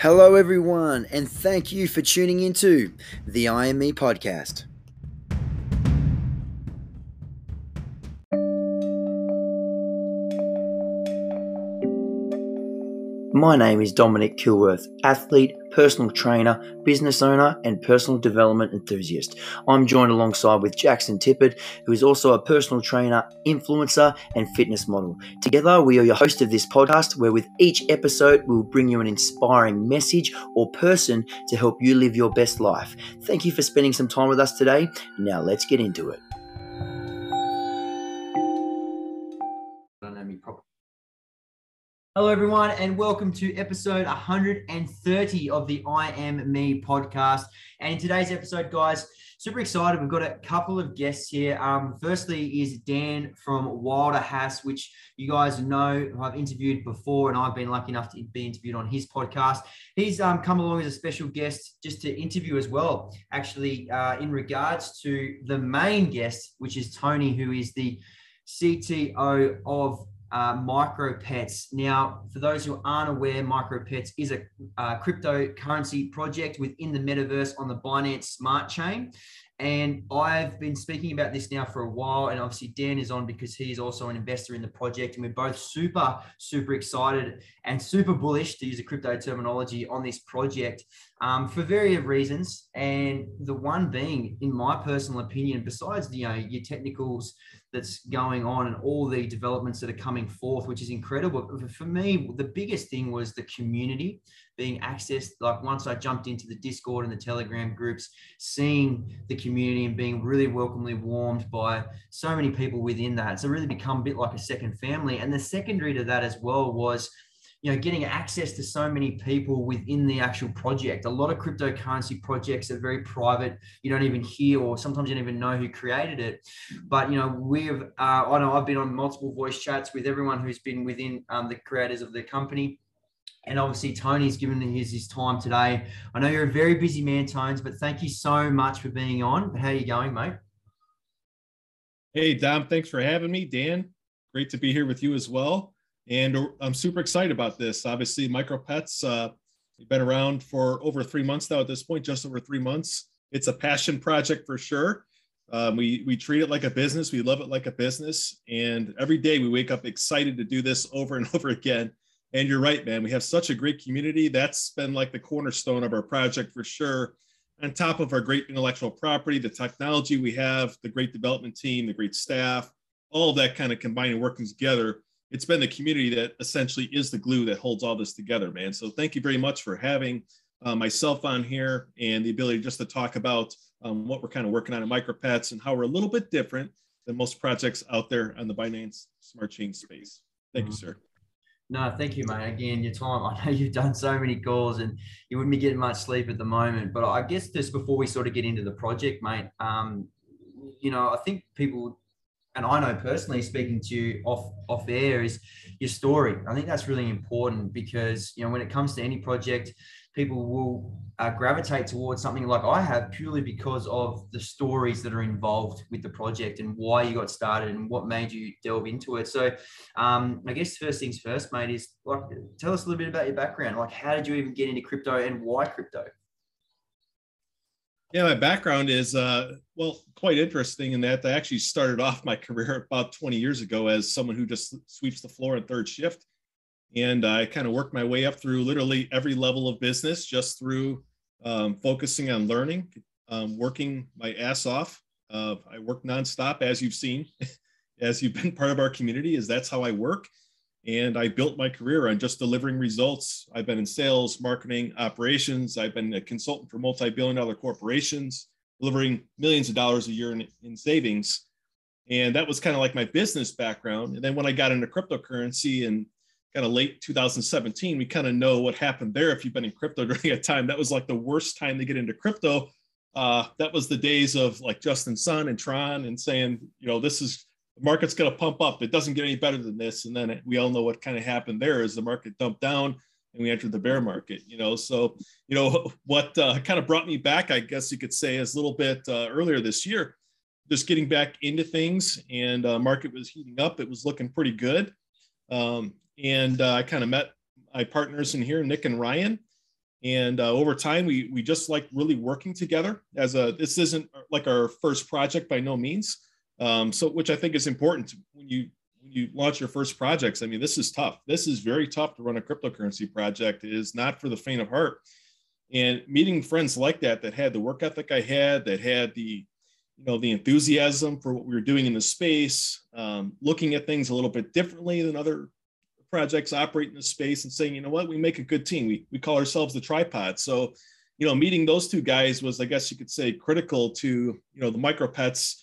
Hello, everyone, and thank you for tuning into the IME podcast. My name is Dominic Kilworth, athlete, personal trainer, business owner, and personal development enthusiast. I'm joined alongside with Jackson Tippett, who is also a personal trainer, influencer, and fitness model. Together, we are your host of this podcast, where with each episode, we'll bring you an inspiring message or person to help you live your best life. Thank you for spending some time with us today. Now, let's get into it. Hello, everyone, and welcome to episode 130 of the I Am Me podcast. And in today's episode, guys, super excited. We've got a couple of guests here. Um, firstly, is Dan from Wilder Hass, which you guys know I've interviewed before, and I've been lucky enough to be interviewed on his podcast. He's um, come along as a special guest just to interview as well, actually, uh, in regards to the main guest, which is Tony, who is the CTO of uh, MicroPets. Now, for those who aren't aware, MicroPets is a uh, cryptocurrency project within the metaverse on the Binance Smart Chain. And I've been speaking about this now for a while. And obviously, Dan is on because he's also an investor in the project. And we're both super, super excited and super bullish, to use a crypto terminology, on this project um, for various reasons. And the one being, in my personal opinion, besides you know your technicals that's going on and all the developments that are coming forth, which is incredible. For me, the biggest thing was the community being accessed. Like once I jumped into the Discord and the Telegram groups, seeing the community and being really welcomely warmed by so many people within that. So really become a bit like a second family. And the secondary to that as well was you know getting access to so many people within the actual project a lot of cryptocurrency projects are very private you don't even hear or sometimes you don't even know who created it but you know we've uh, i know i've been on multiple voice chats with everyone who's been within um, the creators of the company and obviously, Tony's given his, his time today. I know you're a very busy man, Tones, but thank you so much for being on. How are you going, mate? Hey, Dom, thanks for having me. Dan, great to be here with you as well. And I'm super excited about this. Obviously, MicroPets, uh, we've been around for over three months now at this point, just over three months. It's a passion project for sure. Um, we, we treat it like a business. We love it like a business. And every day we wake up excited to do this over and over again. And you're right, man. We have such a great community. That's been like the cornerstone of our project for sure. On top of our great intellectual property, the technology we have, the great development team, the great staff, all of that kind of combined and working together it's been the community that essentially is the glue that holds all this together, man. So thank you very much for having uh, myself on here and the ability just to talk about um, what we're kind of working on at MicroPets and how we're a little bit different than most projects out there on the Binance Smart Chain space. Thank mm-hmm. you, sir. No, thank you, mate. Again, your time. I know you've done so many calls and you wouldn't be getting much sleep at the moment. But I guess just before we sort of get into the project, mate, um, you know, I think people and I know personally speaking to you off off air is your story. I think that's really important because you know when it comes to any project, people will uh, gravitate towards something like I have purely because of the stories that are involved with the project and why you got started and what made you delve into it. So, um, I guess first things first, mate, is like tell us a little bit about your background. Like, how did you even get into crypto and why crypto? Yeah, my background is uh, well, quite interesting in that I actually started off my career about 20 years ago as someone who just sweeps the floor in third shift, and I kind of worked my way up through literally every level of business just through um, focusing on learning, um, working my ass off. Uh, I work nonstop, as you've seen, as you've been part of our community. Is that's how I work. And I built my career on just delivering results. I've been in sales, marketing, operations. I've been a consultant for multi billion dollar corporations, delivering millions of dollars a year in, in savings. And that was kind of like my business background. And then when I got into cryptocurrency in kind of late 2017, we kind of know what happened there. If you've been in crypto during that time, that was like the worst time to get into crypto. Uh, that was the days of like Justin Sun and Tron and saying, you know, this is the market's going to pump up. It doesn't get any better than this. And then we all know what kind of happened there is the market dumped down and we entered the bear market, you know. So, you know, what uh, kind of brought me back, I guess you could say, is a little bit uh, earlier this year, just getting back into things and uh, market was heating up. It was looking pretty good. Um, and uh, I kind of met my partners in here, Nick and Ryan. And uh, over time, we we just like really working together as a. This isn't like our first project by no means. Um, so, which I think is important when you when you launch your first projects. I mean, this is tough. This is very tough to run a cryptocurrency project. It is not for the faint of heart. And meeting friends like that that had the work ethic I had, that had the you know the enthusiasm for what we were doing in the space, um, looking at things a little bit differently than other projects operate in the space and saying, you know what, we make a good team. We, we call ourselves the tripod. So, you know, meeting those two guys was, I guess you could say, critical to, you know, the micropets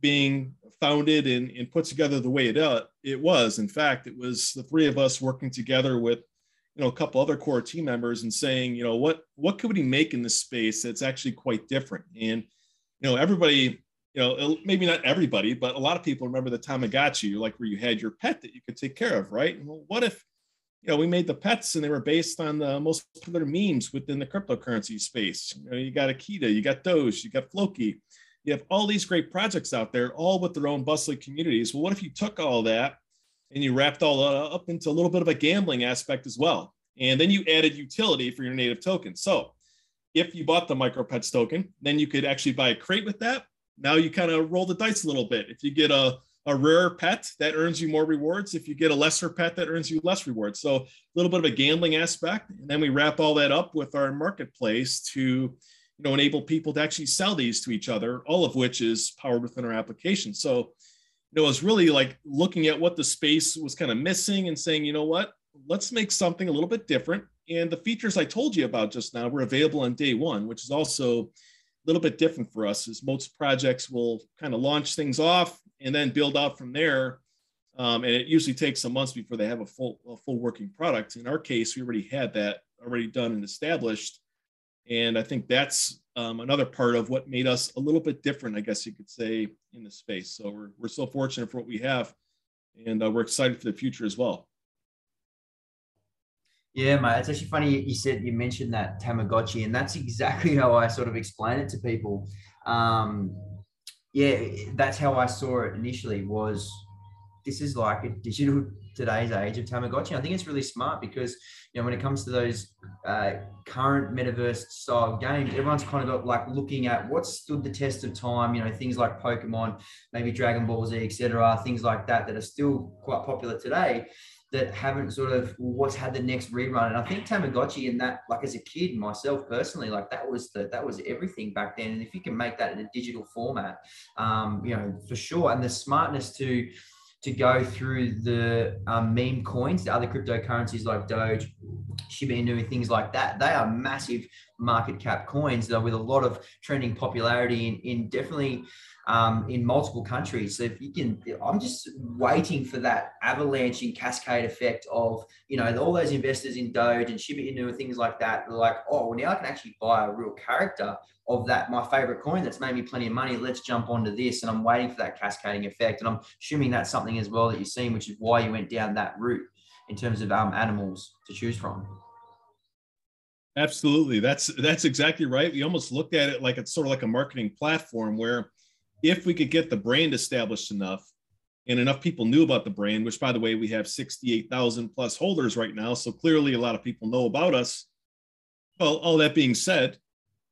being founded and, and put together the way it, uh, it was. In fact, it was the three of us working together with, you know, a couple other core team members and saying, you know, what, what could we make in this space that's actually quite different? And, you know, everybody you know, maybe not everybody, but a lot of people remember the Tamagotchi, like where you had your pet that you could take care of, right? Well, what if, you know, we made the pets and they were based on the most popular memes within the cryptocurrency space. You, know, you got Akita, you got Doge, you got Floki, you have all these great projects out there, all with their own bustling communities. Well, what if you took all that and you wrapped all that up into a little bit of a gambling aspect as well? And then you added utility for your native token. So if you bought the MicroPets token, then you could actually buy a crate with that now you kind of roll the dice a little bit. If you get a, a rare pet, that earns you more rewards. If you get a lesser pet, that earns you less rewards. So a little bit of a gambling aspect. And then we wrap all that up with our marketplace to you know enable people to actually sell these to each other, all of which is powered within our application. So you know, it was really like looking at what the space was kind of missing and saying, you know what, let's make something a little bit different. And the features I told you about just now were available on day one, which is also little bit different for us is most projects will kind of launch things off and then build out from there. Um, and it usually takes some months before they have a full, a full working product. In our case, we already had that already done and established. And I think that's um, another part of what made us a little bit different, I guess you could say, in the space. So we're, we're so fortunate for what we have. And uh, we're excited for the future as well. Yeah, mate. It's actually funny you said you mentioned that Tamagotchi, and that's exactly how I sort of explain it to people. Um, yeah, that's how I saw it initially. Was this is like a digital today's age of Tamagotchi? I think it's really smart because you know when it comes to those uh, current metaverse style games, everyone's kind of got like looking at what stood the test of time. You know, things like Pokemon, maybe Dragon Ball Z, etc. Things like that that are still quite popular today that haven't sort of what's had the next rerun. And I think Tamagotchi and that, like as a kid, myself personally, like that was the that was everything back then. And if you can make that in a digital format, um, you know, for sure. And the smartness to to go through the um, meme coins, the other cryptocurrencies like Doge, Shiba Inu, things like that. They are massive market cap coins, though, with a lot of trending popularity in, in definitely um, in multiple countries. So if you can, I'm just waiting for that avalanche and cascade effect of, you know, all those investors in Doge and Shiba Inu and things like that. They're like, oh, well, now I can actually buy a real character of that, my favorite coin that's made me plenty of money. Let's jump onto this. And I'm waiting for that cascading effect. And I'm assuming that's something as well that you've seen, which is why you went down that route in terms of um, animals to choose from. Absolutely. That's that's exactly right. We almost looked at it like it's sort of like a marketing platform where if we could get the brand established enough and enough people knew about the brand, which by the way, we have 68,000 plus holders right now. So clearly a lot of people know about us. Well, all that being said,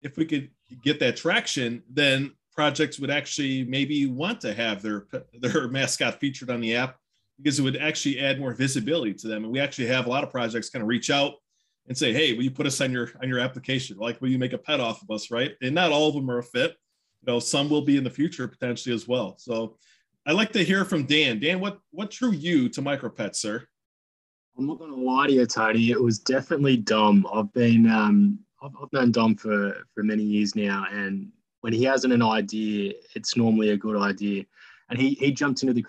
if we could get that traction, then projects would actually maybe want to have their, their mascot featured on the app because it would actually add more visibility to them. And we actually have a lot of projects kind of reach out and say, Hey, will you put us on your, on your application? Like, will you make a pet off of us? Right. And not all of them are a fit you know some will be in the future potentially as well. So i'd like to hear from dan. Dan what what drew you to micropets sir? I'm not going to lie to you tony. It was definitely dom. I've been um I've, I've known dom for for many years now and when he hasn't an idea it's normally a good idea. And he he jumped into the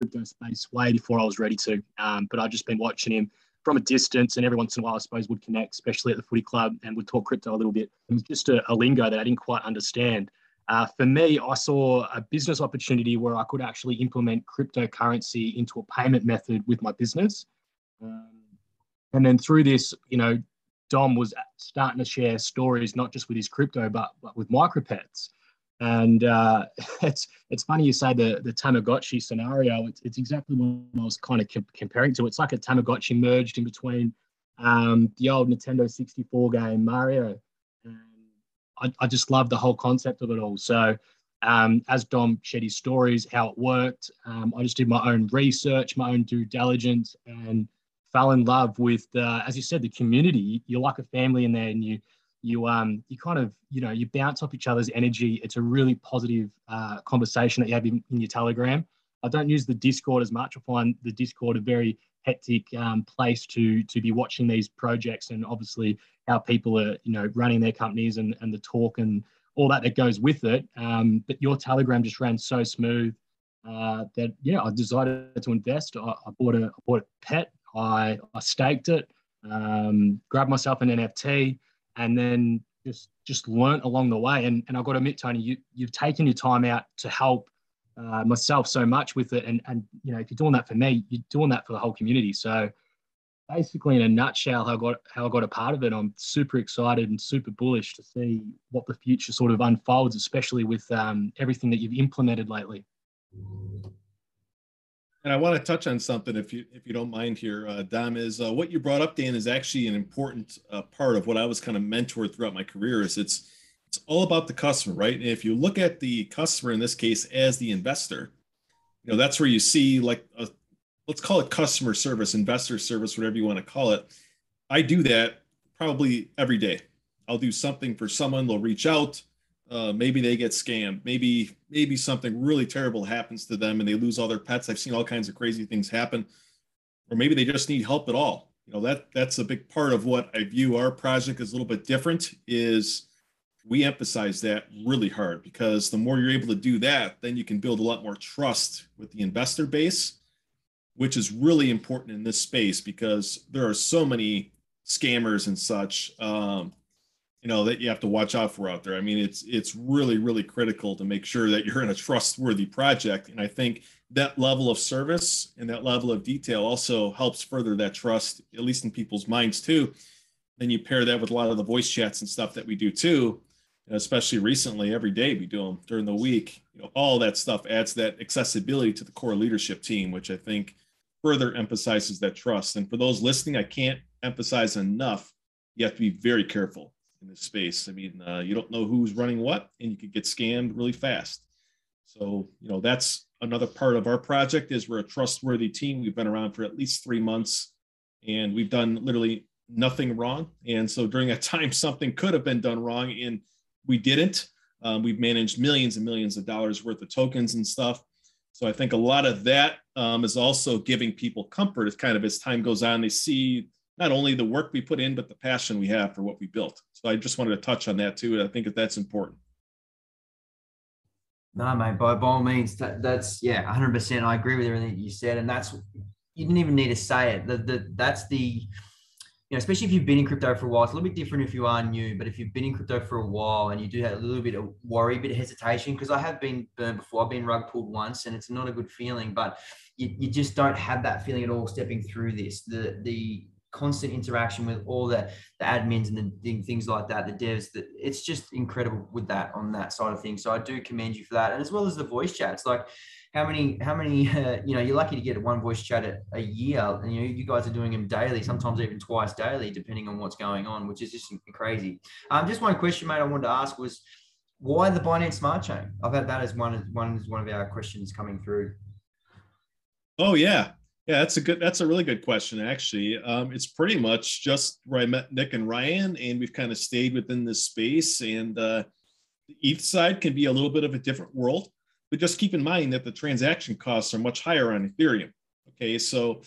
crypto space way before i was ready to um, but i've just been watching him from a distance, and every once in a while, I suppose, would connect, especially at the footy club, and would talk crypto a little bit. It was just a, a lingo that I didn't quite understand. Uh, for me, I saw a business opportunity where I could actually implement cryptocurrency into a payment method with my business. Um, and then through this, you know, Dom was starting to share stories, not just with his crypto, but, but with micropets. And uh, it's it's funny you say the the Tamagotchi scenario. It's, it's exactly what I was kind of comparing to. It's like a Tamagotchi merged in between um, the old Nintendo 64 game Mario. I, I, just love the whole concept of it all. So, um, as Dom shared his stories, how it worked, um, I just did my own research, my own due diligence, and fell in love with, as you said, the community. You're like a family in there, and you you um you kind of you know you bounce off each other's energy. It's a really positive uh, conversation that you have in, in your Telegram. I don't use the Discord as much. I find the Discord a very hectic um, place to to be watching these projects and obviously how people are you know running their companies and and the talk and all that that goes with it. Um, but your Telegram just ran so smooth uh, that yeah, I decided to invest. I, I, bought a I bought a pet. I I staked it. Um, grabbed myself an NFT, and then just just learnt along the way. And and I've got to admit, Tony, you you've taken your time out to help uh, myself so much with it. And, and, you know, if you're doing that for me, you're doing that for the whole community. So basically in a nutshell, how I got, how I got a part of it, I'm super excited and super bullish to see what the future sort of unfolds, especially with um, everything that you've implemented lately. And I want to touch on something, if you if you don't mind here, uh, Dom, is uh, what you brought up, Dan, is actually an important uh, part of what I was kind of mentored throughout my career. Is it's it's all about the customer, right? And if you look at the customer in this case as the investor, you know, that's where you see like a, let's call it customer service, investor service, whatever you want to call it. I do that probably every day. I'll do something for someone, they'll reach out. Uh, maybe they get scammed. Maybe maybe something really terrible happens to them and they lose all their pets. I've seen all kinds of crazy things happen, or maybe they just need help at all. You know that that's a big part of what I view our project as a little bit different. Is we emphasize that really hard because the more you're able to do that, then you can build a lot more trust with the investor base, which is really important in this space because there are so many scammers and such, um, you know, that you have to watch out for out there. I mean, it's it's really really critical to make sure that you're in a trustworthy project, and I think that level of service and that level of detail also helps further that trust, at least in people's minds too. Then you pair that with a lot of the voice chats and stuff that we do too especially recently, every day we do them during the week. You know, all that stuff adds that accessibility to the core leadership team, which I think further emphasizes that trust. And for those listening, I can't emphasize enough. You have to be very careful in this space. I mean, uh, you don't know who's running what, and you could get scammed really fast. So, you know, that's another part of our project is we're a trustworthy team. We've been around for at least three months, and we've done literally nothing wrong. And so during that time, something could have been done wrong. And we didn't. Um, we've managed millions and millions of dollars worth of tokens and stuff. So I think a lot of that um, is also giving people comfort as kind of as time goes on, they see not only the work we put in, but the passion we have for what we built. So I just wanted to touch on that too. And I think that that's important. No, mate, by, by all means, that, that's, yeah, 100%. I agree with everything you said. And that's, you didn't even need to say it. The, the, that's the, you know, especially if you've been in crypto for a while, it's a little bit different if you are new. But if you've been in crypto for a while and you do have a little bit of worry, a bit of hesitation, because I have been burned before. I've been rug pulled once, and it's not a good feeling. But you, you just don't have that feeling at all stepping through this. The the constant interaction with all the, the admins and the things like that, the devs, that it's just incredible with that on that side of things. So I do commend you for that, and as well as the voice chats. Like how many how many uh, you know you're lucky to get one voice chat a, a year and you you guys are doing them daily sometimes even twice daily depending on what's going on which is just crazy um just one question mate i wanted to ask was why the binance smart chain i've had that as one as one is one of our questions coming through oh yeah yeah that's a good that's a really good question actually um, it's pretty much just where i met nick and ryan and we've kind of stayed within this space and uh, the eth side can be a little bit of a different world but just keep in mind that the transaction costs are much higher on Ethereum. Okay, so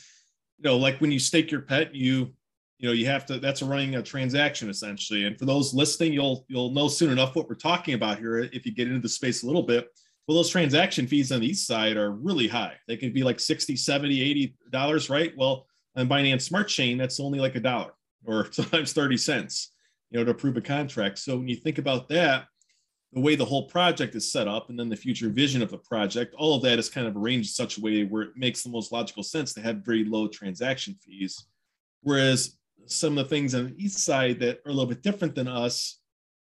you know, like when you stake your pet, you you know you have to that's running a transaction essentially. And for those listening, you'll you'll know soon enough what we're talking about here if you get into the space a little bit. Well, those transaction fees on the ETH side are really high. They can be like 60, 70, 80 dollars, right? Well, on Binance Smart Chain, that's only like a dollar or sometimes 30 cents, you know, to approve a contract. So when you think about that, the way the whole project is set up and then the future vision of the project, all of that is kind of arranged in such a way where it makes the most logical sense to have very low transaction fees. Whereas some of the things on the ETH side that are a little bit different than us,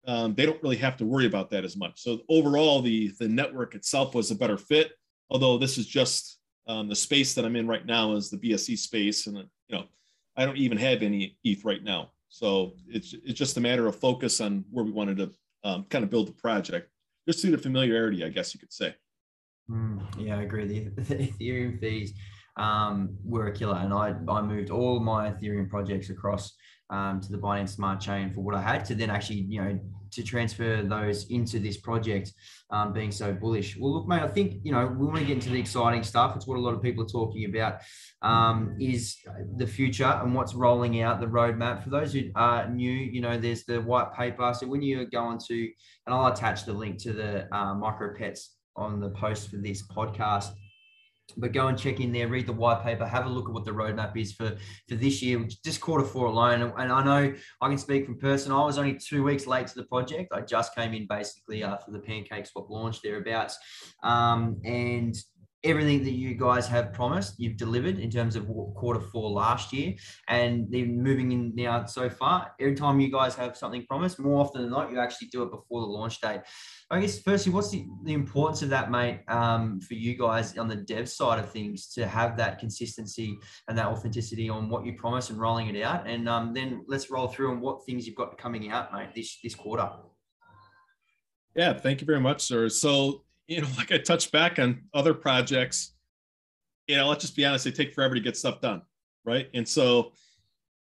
um, they don't really have to worry about that as much. So overall, the the network itself was a better fit. Although this is just um, the space that I'm in right now is the BSC space, and you know, I don't even have any ETH right now. So it's it's just a matter of focus on where we wanted to um, kind of build the project, just through the familiarity, I guess you could say. Mm, yeah, I agree. The, the Ethereum fees um, were a killer, and I I moved all my Ethereum projects across um, to the Binance Smart Chain for what I had to then actually you know to transfer those into this project, um, being so bullish. Well, look, mate, I think you know we want to get into the exciting stuff. It's what a lot of people are talking about. Um, is the future and what's rolling out the roadmap. For those who are new, you know, there's the white paper. So when you go to, and I'll attach the link to the uh, micro pets on the post for this podcast but go and check in there, read the white paper, have a look at what the roadmap is for for this year, just quarter four alone. And I know I can speak from person. I was only two weeks late to the project. I just came in basically after the Pancake Swap launch thereabouts, um, and everything that you guys have promised, you've delivered in terms of quarter four last year, and they're moving in now so far. Every time you guys have something promised, more often than not, you actually do it before the launch date. I guess firstly, what's the, the importance of that, mate, um, for you guys on the dev side of things to have that consistency and that authenticity on what you promise and rolling it out, and um, then let's roll through on what things you've got coming out, mate, this this quarter. Yeah, thank you very much, sir. So you know, like I touched back on other projects, you know, let's just be honest, they take forever to get stuff done. Right. And so,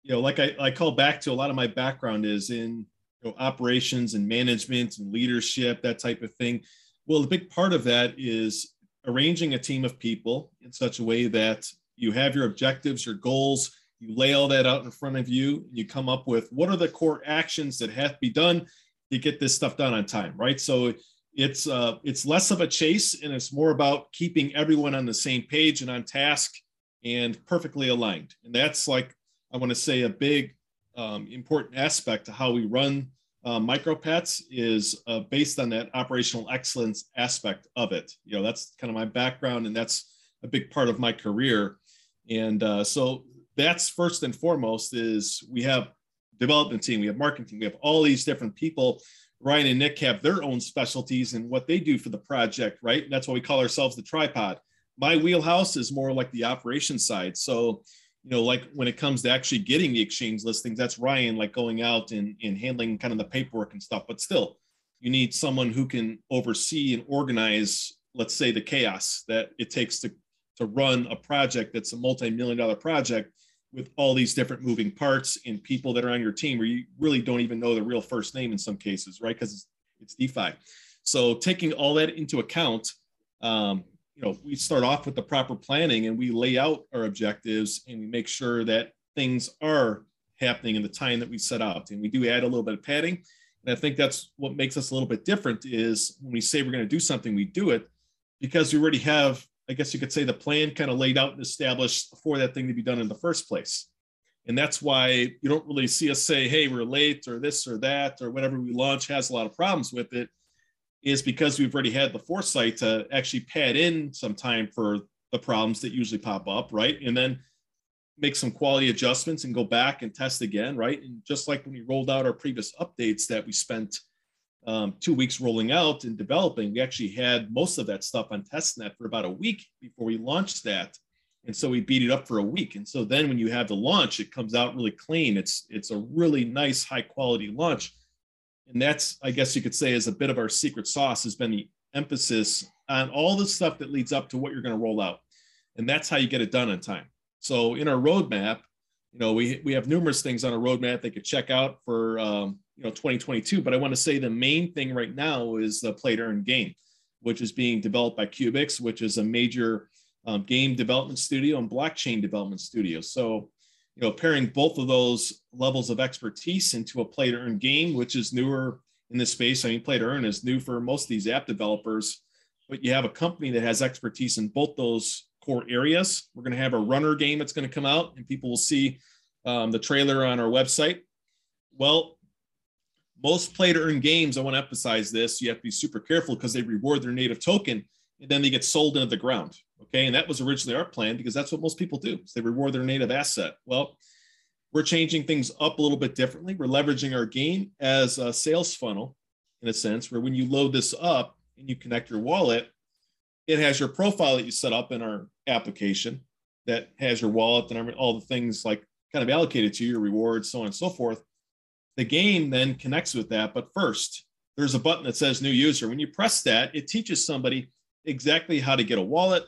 you know, like I, I call back to a lot of my background is in you know, operations and management and leadership, that type of thing. Well, a big part of that is arranging a team of people in such a way that you have your objectives, your goals, you lay all that out in front of you, and you come up with what are the core actions that have to be done to get this stuff done on time, right? So it's uh, it's less of a chase and it's more about keeping everyone on the same page and on task and perfectly aligned. And that's like I want to say a big um, important aspect to how we run uh, micropets is uh, based on that operational excellence aspect of it. You know, that's kind of my background and that's a big part of my career. And uh, so that's first and foremost is we have development team, we have marketing, we have all these different people Ryan and Nick have their own specialties and what they do for the project, right? And that's why we call ourselves the tripod. My wheelhouse is more like the operation side. So, you know, like when it comes to actually getting the exchange listings, that's Ryan, like going out and, and handling kind of the paperwork and stuff. But still, you need someone who can oversee and organize, let's say, the chaos that it takes to, to run a project that's a multi million dollar project with all these different moving parts and people that are on your team where you really don't even know the real first name in some cases, right? Because it's, it's DeFi. So taking all that into account, um, you know, we start off with the proper planning and we lay out our objectives and we make sure that things are happening in the time that we set out. And we do add a little bit of padding. And I think that's what makes us a little bit different is when we say we're going to do something, we do it because we already have I guess you could say the plan kind of laid out and established for that thing to be done in the first place. And that's why you don't really see us say, hey, we're late or this or that or whatever we launch has a lot of problems with it, is because we've already had the foresight to actually pad in some time for the problems that usually pop up, right? And then make some quality adjustments and go back and test again, right? And just like when we rolled out our previous updates that we spent um, two weeks rolling out and developing, we actually had most of that stuff on testnet for about a week before we launched that. And so we beat it up for a week. And so then when you have the launch, it comes out really clean. It's it's a really nice, high quality launch. And that's, I guess you could say, is a bit of our secret sauce has been the emphasis on all the stuff that leads up to what you're going to roll out. And that's how you get it done on time. So in our roadmap, you know, we, we have numerous things on a roadmap they could check out for um, you know 2022 but i want to say the main thing right now is the play to earn game which is being developed by Cubix which is a major um, game development studio and blockchain development studio so you know pairing both of those levels of expertise into a play to earn game which is newer in this space. I mean play to earn is new for most of these app developers but you have a company that has expertise in both those core areas. We're going to have a runner game that's going to come out and people will see um, the trailer on our website. Well most play to earn games, I want to emphasize this, you have to be super careful because they reward their native token and then they get sold into the ground. Okay. And that was originally our plan because that's what most people do. Is they reward their native asset. Well, we're changing things up a little bit differently. We're leveraging our game as a sales funnel in a sense, where when you load this up and you connect your wallet, it has your profile that you set up in our application that has your wallet and all the things like kind of allocated to your rewards, so on and so forth. The game then connects with that. But first, there's a button that says new user. When you press that, it teaches somebody exactly how to get a wallet,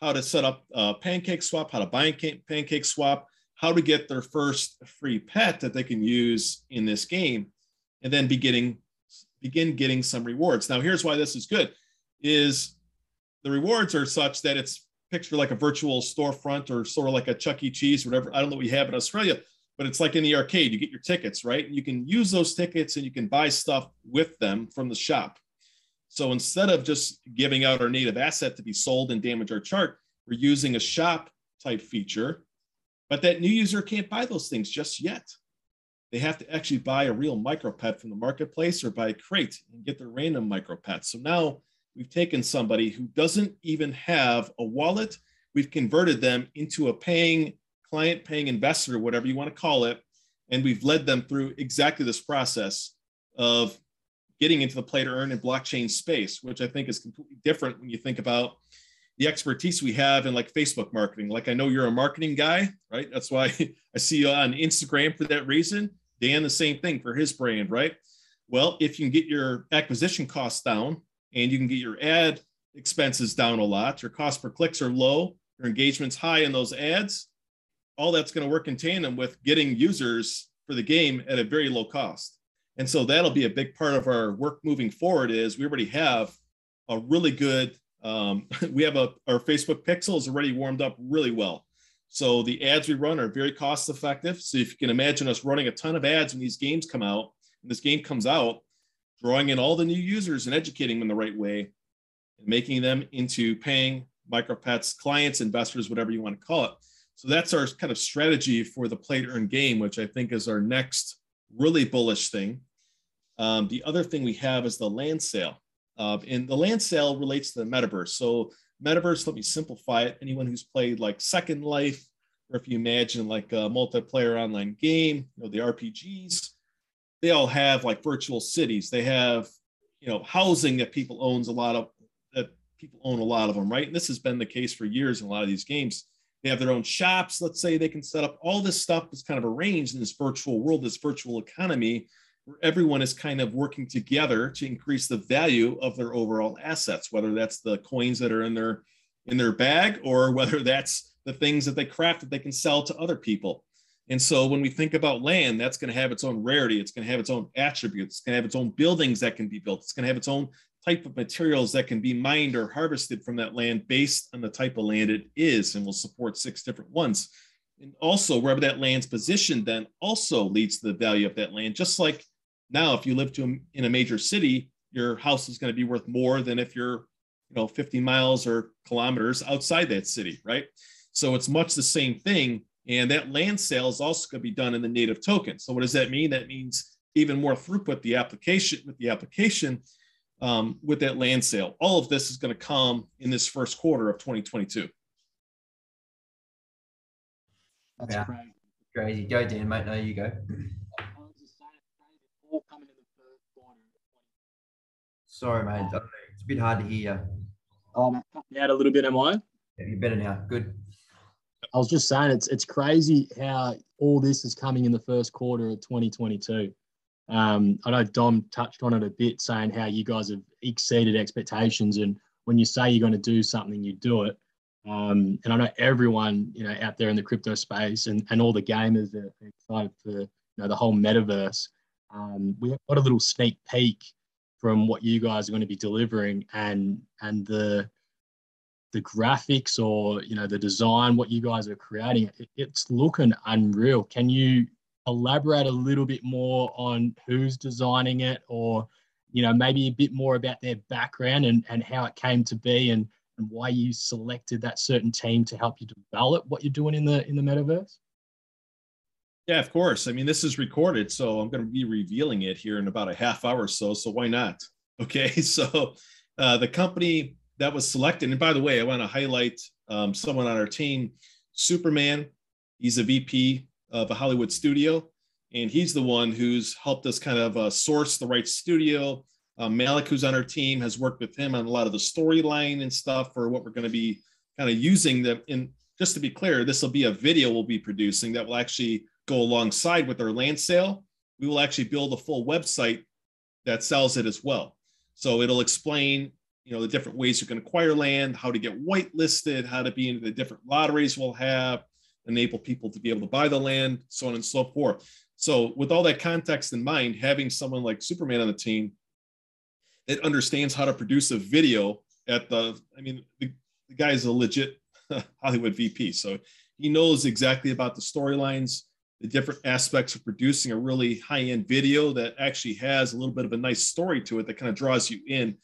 how to set up a pancake swap, how to buy a pancake swap, how to get their first free pet that they can use in this game, and then beginning begin getting some rewards. Now, here's why this is good: is the rewards are such that it's picture like a virtual storefront or sort of like a Chuck E. Cheese, whatever. I don't know what we have in Australia, but it's like in the arcade. You get your tickets, right? You can use those tickets and you can buy stuff with them from the shop. So instead of just giving out our native asset to be sold and damage our chart, we're using a shop type feature. But that new user can't buy those things just yet. They have to actually buy a real micro pet from the marketplace or buy a crate and get their random micro pet. So now we've taken somebody who doesn't even have a wallet, we've converted them into a paying client, paying investor, whatever you want to call it, and we've led them through exactly this process of getting into the play to earn and blockchain space, which I think is completely different when you think about the expertise we have in like Facebook marketing. Like I know you're a marketing guy, right? That's why I see you on Instagram for that reason. Dan, the same thing for his brand, right? Well, if you can get your acquisition costs down and you can get your ad expenses down a lot. Your cost per clicks are low, your engagement's high in those ads. All that's going to work in tandem with getting users for the game at a very low cost. And so that'll be a big part of our work moving forward is we already have a really good um, we have a our Facebook pixel is already warmed up really well. So the ads we run are very cost effective. So if you can imagine us running a ton of ads when these games come out, and this game comes out, drawing in all the new users and educating them the right way and making them into paying micropets, clients, investors, whatever you want to call it. So that's our kind of strategy for the play to earn game, which I think is our next really bullish thing. Um, the other thing we have is the land sale. Uh, and the land sale relates to the metaverse. So metaverse, let me simplify it. Anyone who's played like Second Life, or if you imagine like a multiplayer online game, you know, the RPGs, they all have like virtual cities. They have, you know, housing that people owns a lot of that people own a lot of them, right? And this has been the case for years in a lot of these games. They have their own shops. Let's say they can set up all this stuff is kind of arranged in this virtual world, this virtual economy, everyone is kind of working together to increase the value of their overall assets, whether that's the coins that are in their in their bag or whether that's the things that they craft that they can sell to other people. And so when we think about land, that's going to have its own rarity. It's going to have its own attributes. It's going to have its own buildings that can be built. It's going to have its own type of materials that can be mined or harvested from that land based on the type of land it is, and will support six different ones. And also, wherever that land's positioned, then also leads to the value of that land. Just like now, if you live to in a major city, your house is going to be worth more than if you're, you know, 50 miles or kilometers outside that city, right? So it's much the same thing and that land sale is also going to be done in the native token. So what does that mean? That means even more throughput the application with the application um, with that land sale. All of this is going to come in this first quarter of 2022. That's yeah. crazy. crazy. Go, Dan, mate. No, you go. Sorry, mate. It's a bit hard to hear. Oh, um, out a little bit, am I? Yeah, you're better now. Good. I was just saying it's it's crazy how all this is coming in the first quarter of 2022. Um, I know Dom touched on it a bit, saying how you guys have exceeded expectations, and when you say you're going to do something, you do it. Um, and I know everyone, you know, out there in the crypto space and, and all the gamers are excited for you know the whole metaverse. Um, we got a little sneak peek from what you guys are going to be delivering, and and the the graphics or you know the design what you guys are creating it, it's looking unreal. Can you elaborate a little bit more on who's designing it or you know maybe a bit more about their background and, and how it came to be and, and why you selected that certain team to help you develop what you're doing in the in the metaverse yeah of course i mean this is recorded so i'm going to be revealing it here in about a half hour or so so why not okay so uh, the company that was selected. And by the way, I want to highlight um, someone on our team, Superman. He's a VP of a Hollywood studio, and he's the one who's helped us kind of uh, source the right studio. Um, Malik, who's on our team, has worked with him on a lot of the storyline and stuff for what we're going to be kind of using them in just to be clear, this will be a video we'll be producing that will actually go alongside with our land sale. We will actually build a full website that sells it as well. So it'll explain, you know, the different ways you can acquire land, how to get whitelisted, how to be in the different lotteries we'll have, enable people to be able to buy the land, so on and so forth. So with all that context in mind, having someone like Superman on the team that understands how to produce a video at the, I mean, the, the guy is a legit Hollywood VP. So he knows exactly about the storylines, the different aspects of producing a really high end video that actually has a little bit of a nice story to it that kind of draws you in,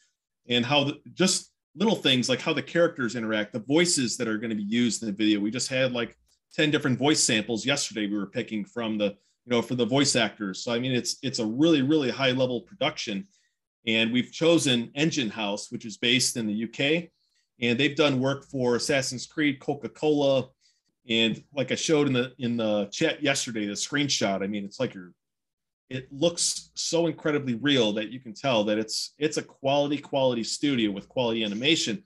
and how the, just little things like how the characters interact, the voices that are going to be used in the video. We just had like 10 different voice samples yesterday we were picking from the you know for the voice actors. So i mean it's it's a really really high level production. And we've chosen engine house which is based in the uk and they've done work for assassin's creed coca-cola and like I showed in the in the chat yesterday, the screenshot, I mean, it's like you're it looks so incredibly real that you can tell that it's it's a quality quality studio with quality animation.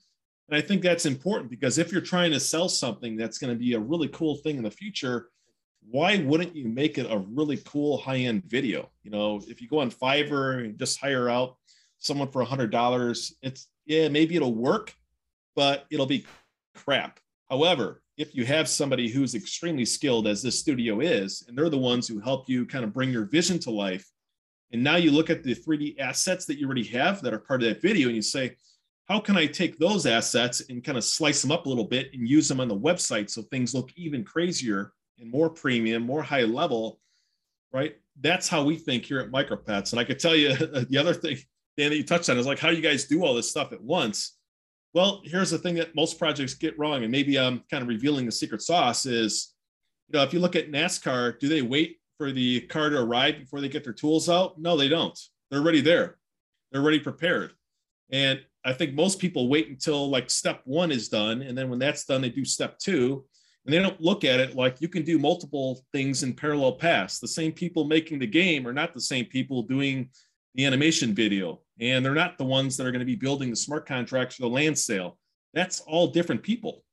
And I think that's important because if you're trying to sell something that's going to be a really cool thing in the future, why wouldn't you make it a really cool high-end video? You know, if you go on Fiverr and just hire out someone for a hundred dollars, it's yeah, maybe it'll work, but it'll be crap. However, if you have somebody who's extremely skilled as this studio is, and they're the ones who help you kind of bring your vision to life, and now you look at the 3D assets that you already have that are part of that video, and you say, how can I take those assets and kind of slice them up a little bit and use them on the website so things look even crazier and more premium, more high level, right? That's how we think here at Micropets. And I could tell you the other thing, Dan, that you touched on is like, how do you guys do all this stuff at once? Well, here's the thing that most projects get wrong, and maybe I'm kind of revealing the secret sauce is, you know, if you look at NASCAR, do they wait for the car to arrive before they get their tools out? No, they don't. They're already there. They're already prepared. And I think most people wait until like step one is done. And then when that's done, they do step two. And they don't look at it like you can do multiple things in parallel paths. The same people making the game are not the same people doing the animation video and they're not the ones that are going to be building the smart contracts for the land sale. That's all different people.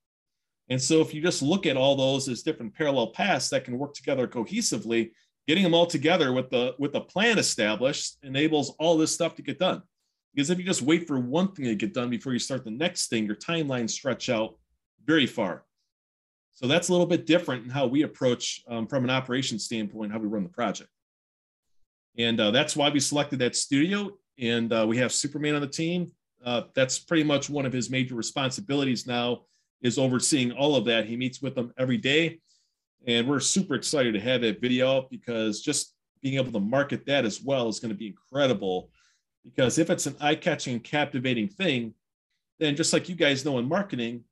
And so if you just look at all those as different parallel paths that can work together cohesively, getting them all together with the with a plan established enables all this stuff to get done. Because if you just wait for one thing to get done before you start the next thing, your timelines stretch out very far. So that's a little bit different in how we approach um, from an operations standpoint, how we run the project. And uh, that's why we selected that studio and uh, we have Superman on the team. Uh, that's pretty much one of his major responsibilities now is overseeing all of that. He meets with them every day, and we're super excited to have that video because just being able to market that as well is going to be incredible. Because if it's an eye-catching, captivating thing, then just like you guys know in marketing,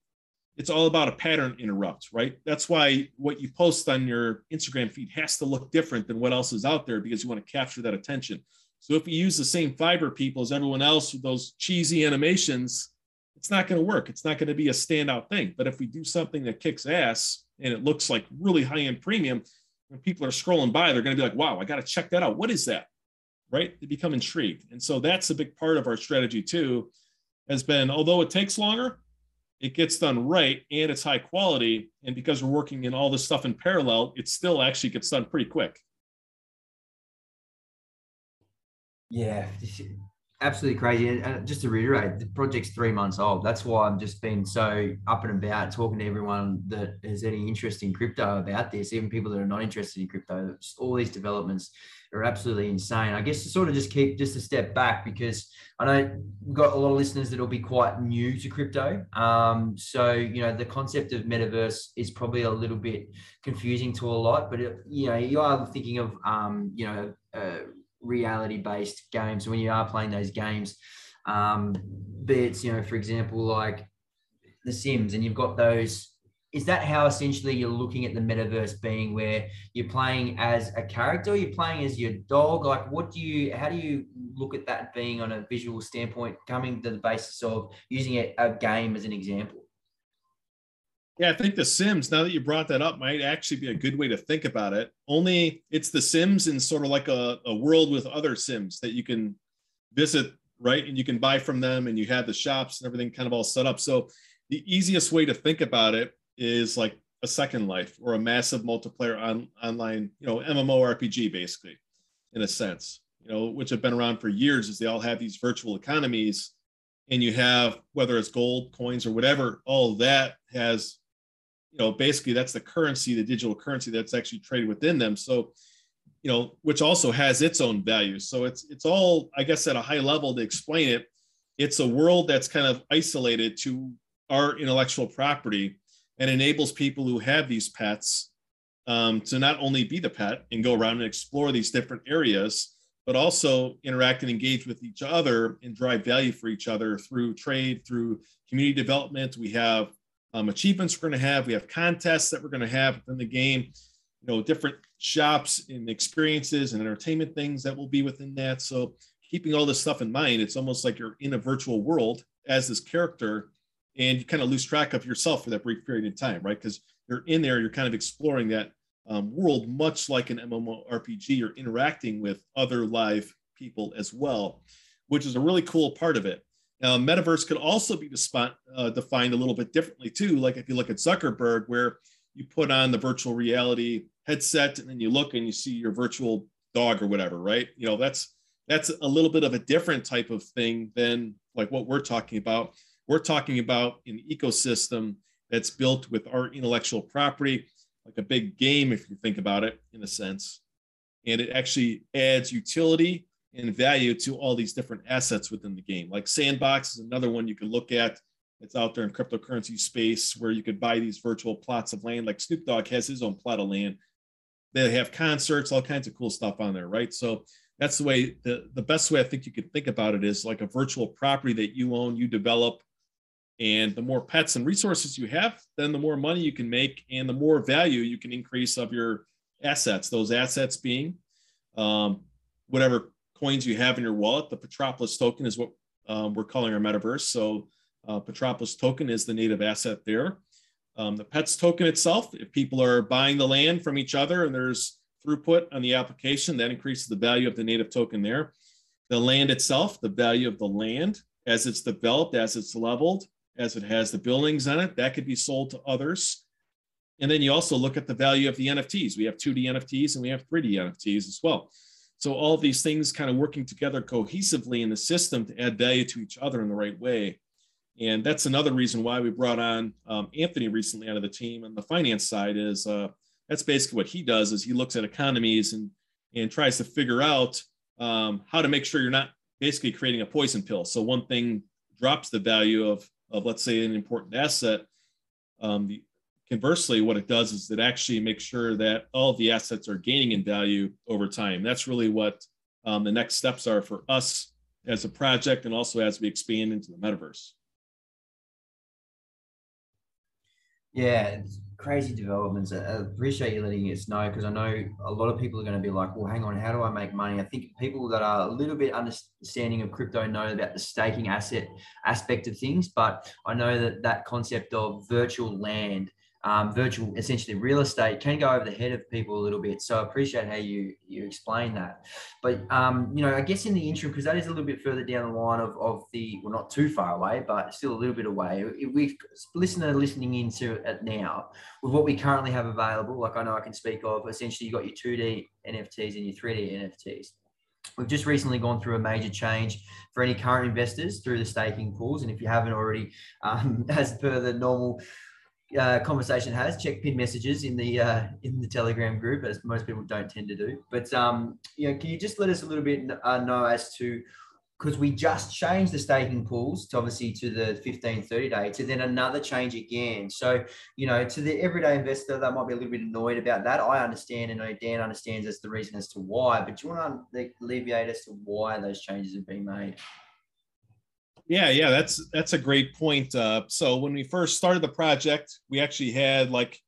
it's all about a pattern interrupt, right? That's why what you post on your Instagram feed has to look different than what else is out there because you want to capture that attention. So if you use the same Fiverr people as everyone else with those cheesy animations, it's not going to work. It's not going to be a standout thing. But if we do something that kicks ass and it looks like really high end premium, when people are scrolling by, they're going to be like, wow, I got to check that out. What is that? Right? They become intrigued. And so that's a big part of our strategy too, has been although it takes longer, it gets done right and it's high quality. And because we're working in all this stuff in parallel, it still actually gets done pretty quick. Yeah, absolutely crazy. And just to reiterate, the project's three months old. That's why I'm just been so up and about talking to everyone that has any interest in crypto about this, even people that are not interested in crypto. All these developments are absolutely insane. I guess to sort of just keep just a step back because I know we've got a lot of listeners that'll be quite new to crypto. Um, so you know the concept of metaverse is probably a little bit confusing to a lot, but it, you know you are thinking of um, you know. Uh, reality based games when you are playing those games um but it's you know for example like the sims and you've got those is that how essentially you're looking at the metaverse being where you're playing as a character or you're playing as your dog like what do you how do you look at that being on a visual standpoint coming to the basis of using a, a game as an example yeah, I think The Sims, now that you brought that up, might actually be a good way to think about it. Only it's The Sims in sort of like a, a world with other Sims that you can visit, right? And you can buy from them and you have the shops and everything kind of all set up. So the easiest way to think about it is like a second life or a massive multiplayer on, online, you know, MMORPG basically, in a sense, you know, which have been around for years is they all have these virtual economies and you have whether it's gold coins or whatever all that has you know basically that's the currency the digital currency that's actually traded within them. So you know which also has its own value. So it's it's all i guess at a high level to explain it it's a world that's kind of isolated to our intellectual property and enables people who have these pets um, to not only be the pet and go around and explore these different areas but also interact and engage with each other and drive value for each other through trade, through community development. We have um, achievements we're going to have. We have contests that we're going to have within the game. You know, different shops and experiences and entertainment things that will be within that. So, keeping all this stuff in mind, it's almost like you're in a virtual world as this character, and you kind of lose track of yourself for that brief period of time, right? Because you're in there, you're kind of exploring that um, world, much like an MMORPG, you're interacting with other live people as well, which is a really cool part of it. Now, metaverse could also be uh, defined a little bit differently too. Like if you look at Zuckerberg, where you put on the virtual reality headset and then you look and you see your virtual dog or whatever, right? You know, that's that's a little bit of a different type of thing than like what we're talking about. We're talking about an ecosystem that's built with our intellectual property like a big game if you think about it in a sense. And it actually adds utility and value to all these different assets within the game. Like sandbox is another one you can look at. It's out there in cryptocurrency space where you could buy these virtual plots of land. Like snoop dogg has his own plot of land. They have concerts all kinds of cool stuff on there right? So that's the way the, the best way i think you could think about it is like a virtual property that you own you develop and the more pets and resources you have, then the more money you can make and the more value you can increase of your assets. Those assets being um, whatever coins you have in your wallet. The Petropolis token is what um, we're calling our metaverse. So uh, Petropolis token is the native asset there. Um, the pets token itself, if people are buying the land from each other and there's throughput on the application, that increases the value of the native token there. The land itself, the value of the land as it's developed, as it's leveled, as it has the buildings on it. That could be sold to others. And then you also look at the value of the NFTs. We have 2D NFTs and we have 3D NFTs as well. So all these things kind of working together cohesively in the system to add value to each other in the right way. And that's another reason why we brought on um, Anthony recently out of the team on the finance side is uh, that's basically what he does is he looks at economies and, and tries to figure out um, how to make sure you're not basically creating a poison pill. So one thing drops the value of of let's say an important asset um, the, conversely what it does is it actually makes sure that all the assets are gaining in value over time. That's really what um, the next steps are for us as a project and also as we expand into the metaverse. Yeah crazy developments. I appreciate you letting us know because I know a lot of people are going to be like, well, hang on, how do I make money? I think people that are a little bit understanding of crypto know about the staking asset aspect of things, but I know that that concept of virtual land um, virtual, essentially real estate can go over the head of people a little bit. So I appreciate how you you explain that. But um, you know, I guess in the interim, because that is a little bit further down the line of, of the well, not too far away, but still a little bit away. If we listener listening into it now with what we currently have available, like I know I can speak of, essentially you got your 2D NFTs and your 3D NFTs. We've just recently gone through a major change for any current investors through the staking pools. And if you haven't already, um, as per the normal uh, conversation has. Check pin messages in the uh, in the Telegram group, as most people don't tend to do. But um, you know, can you just let us a little bit uh, know as to because we just changed the staking pools to obviously to the 15 30 day to then another change again so you know to the everyday investor that might be a little bit annoyed about that i understand and I know dan understands as the reason as to why but do you want to alleviate as to why those changes have been made yeah, yeah, that's that's a great point. Uh, so when we first started the project, we actually had like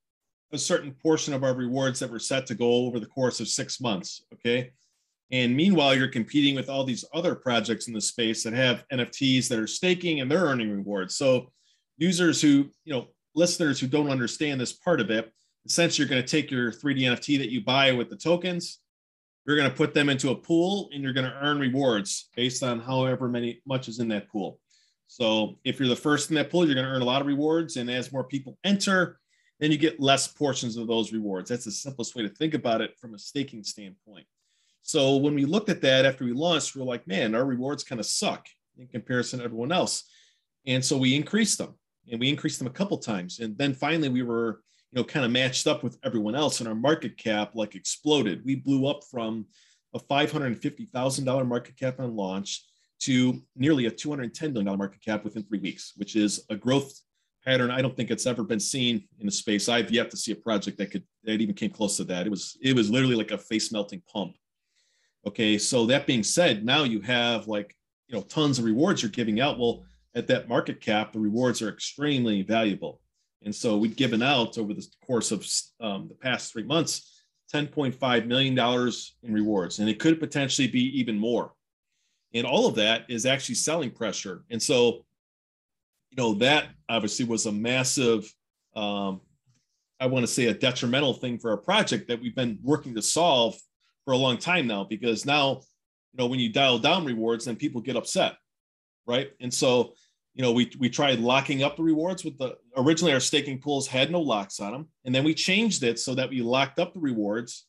a certain portion of our rewards that were set to go over the course of six months. Okay. And meanwhile, you're competing with all these other projects in the space that have NFTs that are staking and they're earning rewards. So users who, you know, listeners who don't understand this part of it, essentially you're going to take your 3D NFT that you buy with the tokens you're going to put them into a pool and you're going to earn rewards based on however many much is in that pool. So if you're the first in that pool, you're going to earn a lot of rewards. And as more people enter, then you get less portions of those rewards. That's the simplest way to think about it from a staking standpoint. So when we looked at that after we launched, we are like, man, our rewards kind of suck in comparison to everyone else. And so we increased them and we increased them a couple times. And then finally we were, you know, kind of matched up with everyone else and our market cap like exploded. We blew up from a $550,000 market cap on launch to nearly a $210 million market cap within three weeks, which is a growth pattern I don't think it's ever been seen in the space. I've yet to see a project that could that even came close to that. It was it was literally like a face melting pump. Okay, so that being said, now you have like you know tons of rewards you're giving out. Well, at that market cap, the rewards are extremely valuable, and so we've given out over the course of um, the past three months. $10.5 million in rewards, and it could potentially be even more. And all of that is actually selling pressure. And so you know, that obviously was a massive, um, I want to say a detrimental thing for our project that we've been working to solve for a long time now, because now, you know, when you dial down rewards, then people get upset, right? And so, you know, we, we tried locking up the rewards with the originally our staking pools had no locks on them. And then we changed it so that we locked up the rewards.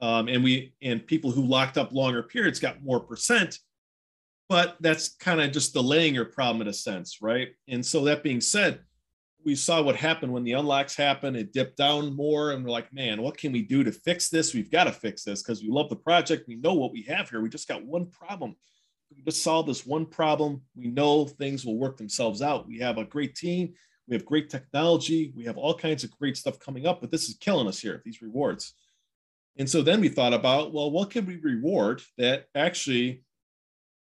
Um, and we and people who locked up longer periods got more percent but that's kind of just delaying your problem in a sense, right? And so that being said, we saw what happened when the unlocks happened. It dipped down more, and we're like, man, what can we do to fix this? We've got to fix this because we love the project. We know what we have here. We just got one problem. We just solve this one problem. We know things will work themselves out. We have a great team. We have great technology. We have all kinds of great stuff coming up, but this is killing us here, these rewards. And so then we thought about, well, what can we reward that actually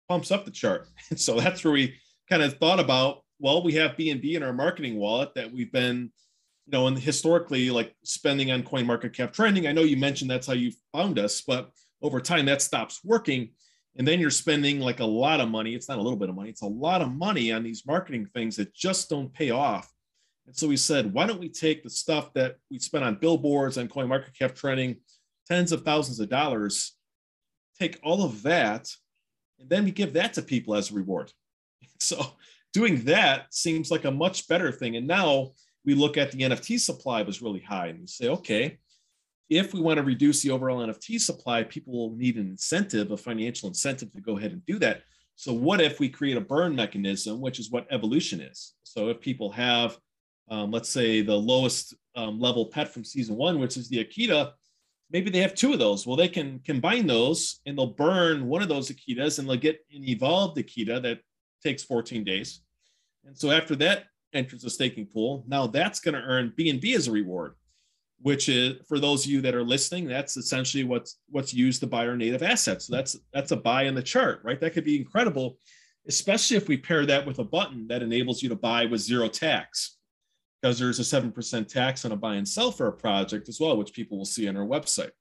pumps up the chart. And so that's where we kind of thought about, well, we have BNB in our marketing wallet that we've been, you know, and historically like spending on CoinMarketCap trending. I know you mentioned that's how you found us, but over time that stops working. And then you're spending like a lot of money. It's not a little bit of money, it's a lot of money on these marketing things that just don't pay off. And so we said, why don't we take the stuff that we spent on billboards and CoinMarketCap trending, tens of thousands of dollars, take all of that and then we give that to people as a reward. So doing that seems like a much better thing. And now we look at the NFT supply was really high and we say, okay, if we want to reduce the overall NFT supply, people will need an incentive, a financial incentive to go ahead and do that. So what if we create a burn mechanism, which is what evolution is? So if people have, um, let's say, the lowest um, level pet from season one, which is the Akita, maybe they have two of those. Well, they can combine those and they'll burn one of those Akitas and they'll get an evolved Akita that takes 14 days. And so after that enters the staking pool, now that's going to earn BNB as a reward, which is for those of you that are listening, that's essentially what's what's used to buy our native assets. So that's that's a buy in the chart, right? That could be incredible, especially if we pair that with a button that enables you to buy with zero tax because there's a 7% tax on a buy and sell for a project as well, which people will see on our website.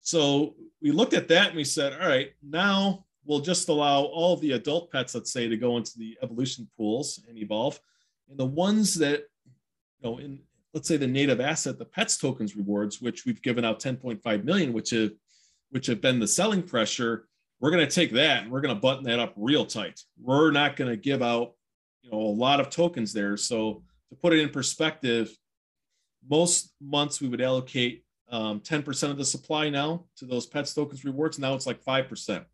So we looked at that and we said, all right, now we'll just allow all the adult pets, let's say, to go into the evolution pools and evolve. And the ones that, you know, in let's say the native asset, the pets tokens rewards, which we've given out 10.5 million, which have which have been the selling pressure, we're going to take that and we're going to button that up real tight. We're not going to give out, you know, a lot of tokens there. So to put it in perspective, most months we would allocate um, 10% of the supply now to those pets tokens rewards. Now it's like 5%.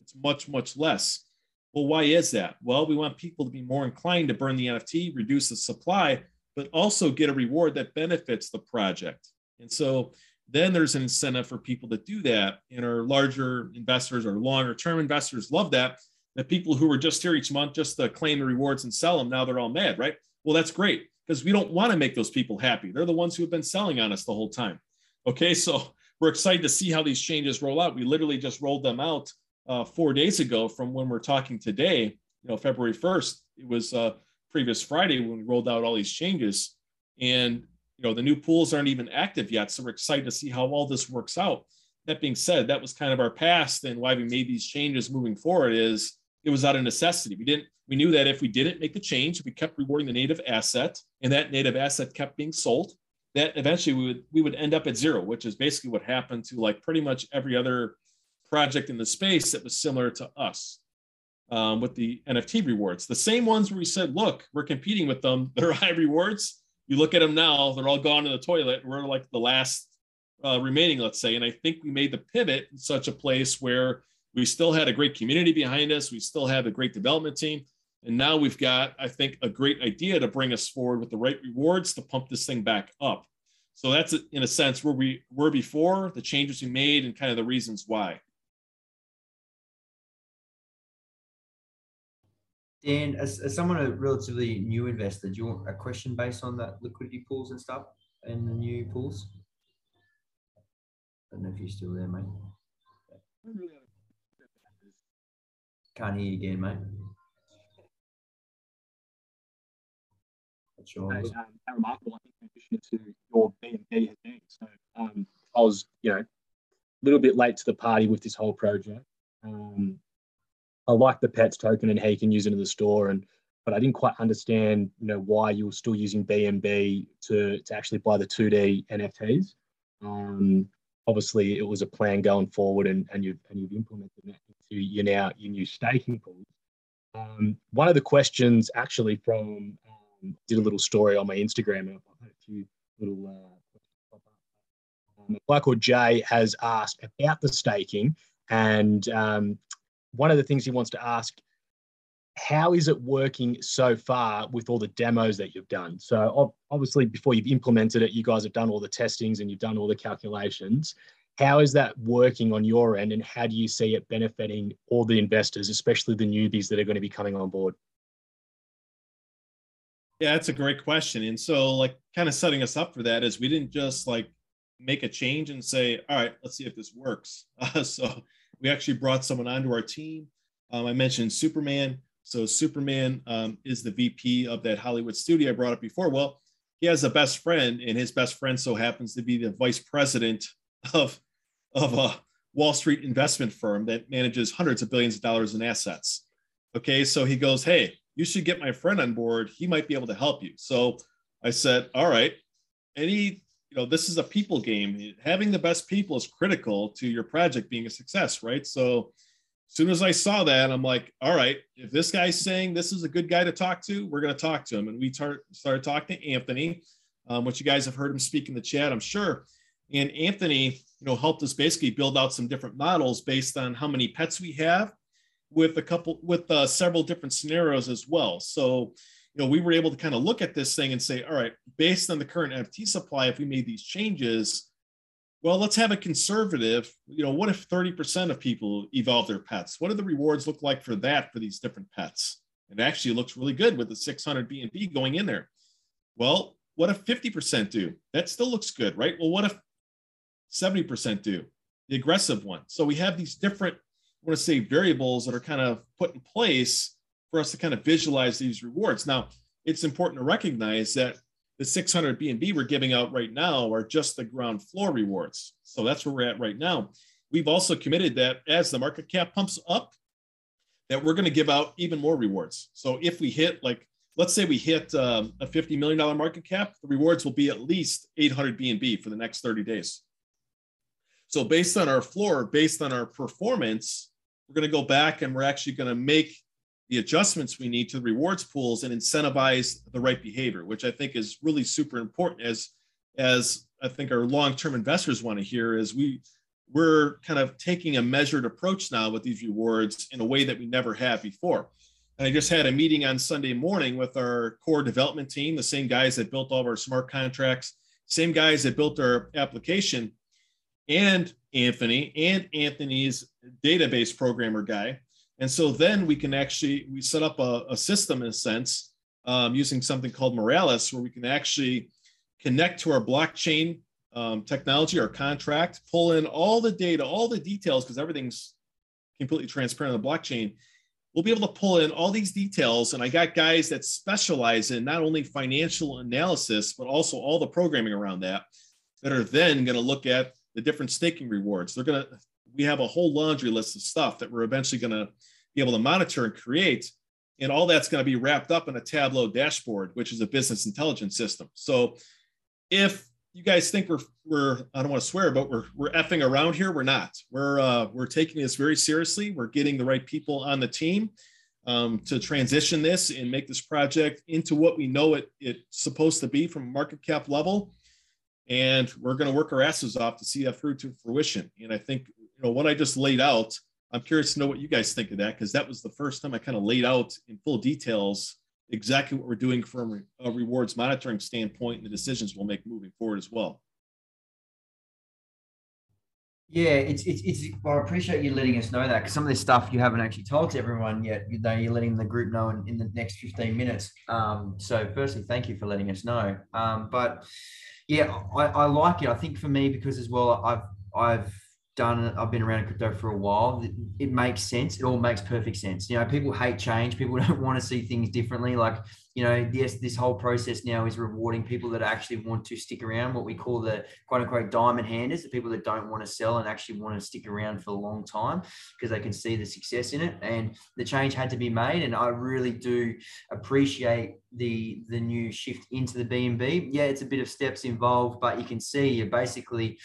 It's much, much less. Well, why is that? Well, we want people to be more inclined to burn the NFT, reduce the supply, but also get a reward that benefits the project. And so then there's an incentive for people to do that. And our larger investors or longer term investors love that. The people who were just here each month just to claim the rewards and sell them, now they're all mad, right? Well, that's great because we don't want to make those people happy. They're the ones who have been selling on us the whole time. Okay, so we're excited to see how these changes roll out. We literally just rolled them out uh, four days ago from when we're talking today, you know, February 1st. It was uh, previous Friday when we rolled out all these changes. And, you know, the new pools aren't even active yet. So we're excited to see how all this works out. That being said, that was kind of our past and why we made these changes moving forward is it was out of necessity. We didn't we knew that if we didn't make the change, we kept rewarding the native asset, and that native asset kept being sold, that eventually we would we would end up at zero, which is basically what happened to like pretty much every other project in the space that was similar to us um, with the NFT rewards. The same ones where we said, look, we're competing with them, they're high rewards. you look at them now, they're all gone to the toilet. We're like the last uh, remaining, let's say. And I think we made the pivot in such a place where we still had a great community behind us. We still have a great development team. And now we've got, I think, a great idea to bring us forward with the right rewards to pump this thing back up. So that's in a sense where we were before, the changes we made, and kind of the reasons why. Dan, as, as someone a relatively new investor, do you want a question based on that liquidity pools and stuff and the new pools? I don't know if you're still there, mate. Can't hear you again, mate. That's yours. Um, how remarkable I think the addition to your BNB has been. So um, I was, you know, a little bit late to the party with this whole project. Um, I like the pets token and how you can use it in the store, and but I didn't quite understand, you know, why you were still using BNB to to actually buy the 2D NFTs. Um, obviously, it was a plan going forward, and and you've and you've implemented that into your now your new staking pools. Um, one of the questions actually from um, did a little story on my Instagram, and I've had a few little uh, pop up. Um, a guy called Jay has asked about the staking and um, one of the things he wants to ask how is it working so far with all the demos that you've done? So obviously, before you've implemented it, you guys have done all the testings and you've done all the calculations. How is that working on your end, and how do you see it benefiting all the investors, especially the newbies that are going to be coming on board? Yeah, that's a great question. And so, like, kind of setting us up for that is we didn't just like make a change and say, all right, let's see if this works. Uh, so we actually brought someone onto our team. Um, I mentioned Superman. So Superman um, is the VP of that Hollywood studio I brought up before. Well, he has a best friend, and his best friend so happens to be the vice president of of a Wall Street investment firm that manages hundreds of billions of dollars in assets. Okay, so he goes, "Hey, you should get my friend on board. He might be able to help you." So I said, "All right." Any you know this is a people game. Having the best people is critical to your project being a success right? So as soon as i saw that i'm like all right if this guy's saying this is a good guy to talk to we're going to talk to him. And we tar- started talking to anthony. Um, which you guys have heard him speak in the chat i'm sure. And anthony you know helped us basically build out some different models based on how many pets we have with a couple with uh, several different scenarios as well. So you know, we were able to kind of look at this thing and say, all right, based on the current NFT supply, if we made these changes, well, let's have a conservative. You know, what if 30% of people evolve their pets? What do the rewards look like for that for these different pets? It actually looks really good with the 600 BNB going in there. Well, what if 50% do? That still looks good, right? Well, what if 70% do? The aggressive one. So we have these different, I want to say, variables that are kind of put in place for us to kind of visualize these rewards. Now, it's important to recognize that the 600 BNB we're giving out right now are just the ground floor rewards. So that's where we're at right now. We've also committed that as the market cap pumps up, that we're going to give out even more rewards. So if we hit like, let's say we hit um, a $50 million market cap, the rewards will be at least 800 BNB for the next 30 days. So based on our floor, based on our performance, we're going to go back and we're actually going to make the adjustments we need to the rewards pools and incentivize the right behavior, which I think is really super important as as I think our long-term investors want to hear is we we're kind of taking a measured approach now with these rewards in a way that we never have before. And I just had a meeting on Sunday morning with our core development team, the same guys that built all of our smart contracts, same guys that built our application, and Anthony and Anthony's database programmer guy and so then we can actually, we set up a, a system in a sense um, using something called Moralis, where we can actually connect to our blockchain um, technology, our contract, pull in all the data, all the details, because everything's completely transparent on the blockchain. We'll be able to pull in all these details. And I got guys that specialize in not only financial analysis, but also all the programming around that, that are then going to look at the different staking rewards. They're going to we have a whole laundry list of stuff that we're eventually going to be able to monitor and create. And all that's going to be wrapped up in a Tableau dashboard, which is a business intelligence system. So if you guys think we're, we're I don't want to swear, but we're, we're effing around here, we're not. We're, uh, we're taking this very seriously. We're getting the right people on the team. um, to transition this and make this project into what we know it, it's supposed to be from market cap level. And we're going to work our asses off to see that through to fruition. And I think, you know, what I just laid out, I'm curious to know what you guys think of that because that was the first time I kind of laid out in full details exactly what we're doing from a rewards monitoring standpoint and the decisions we'll make moving forward as well. Yeah, it's it's it's. Well, I appreciate you letting us know that because some of this stuff you haven't actually told to everyone yet. You know, you're letting the group know in, in the next 15 minutes. Um, so, firstly, thank you for letting us know. Um, but yeah, I, I like it. I think for me because as well, I've I've done I've been around crypto for a while. It, makes sense. It all makes perfect sense. You know, people hate change. People don't want to see things differently. Like, you know, yes, this whole process now is rewarding people that actually want to stick around, what we call the quote unquote diamond handers, the people that don't want to sell and actually want to stick around for a long time because they can see the success in it. And the change had to be made. And I really do appreciate the the new shift into the BNB. Yeah, it's a bit of steps involved, but you can see you're basically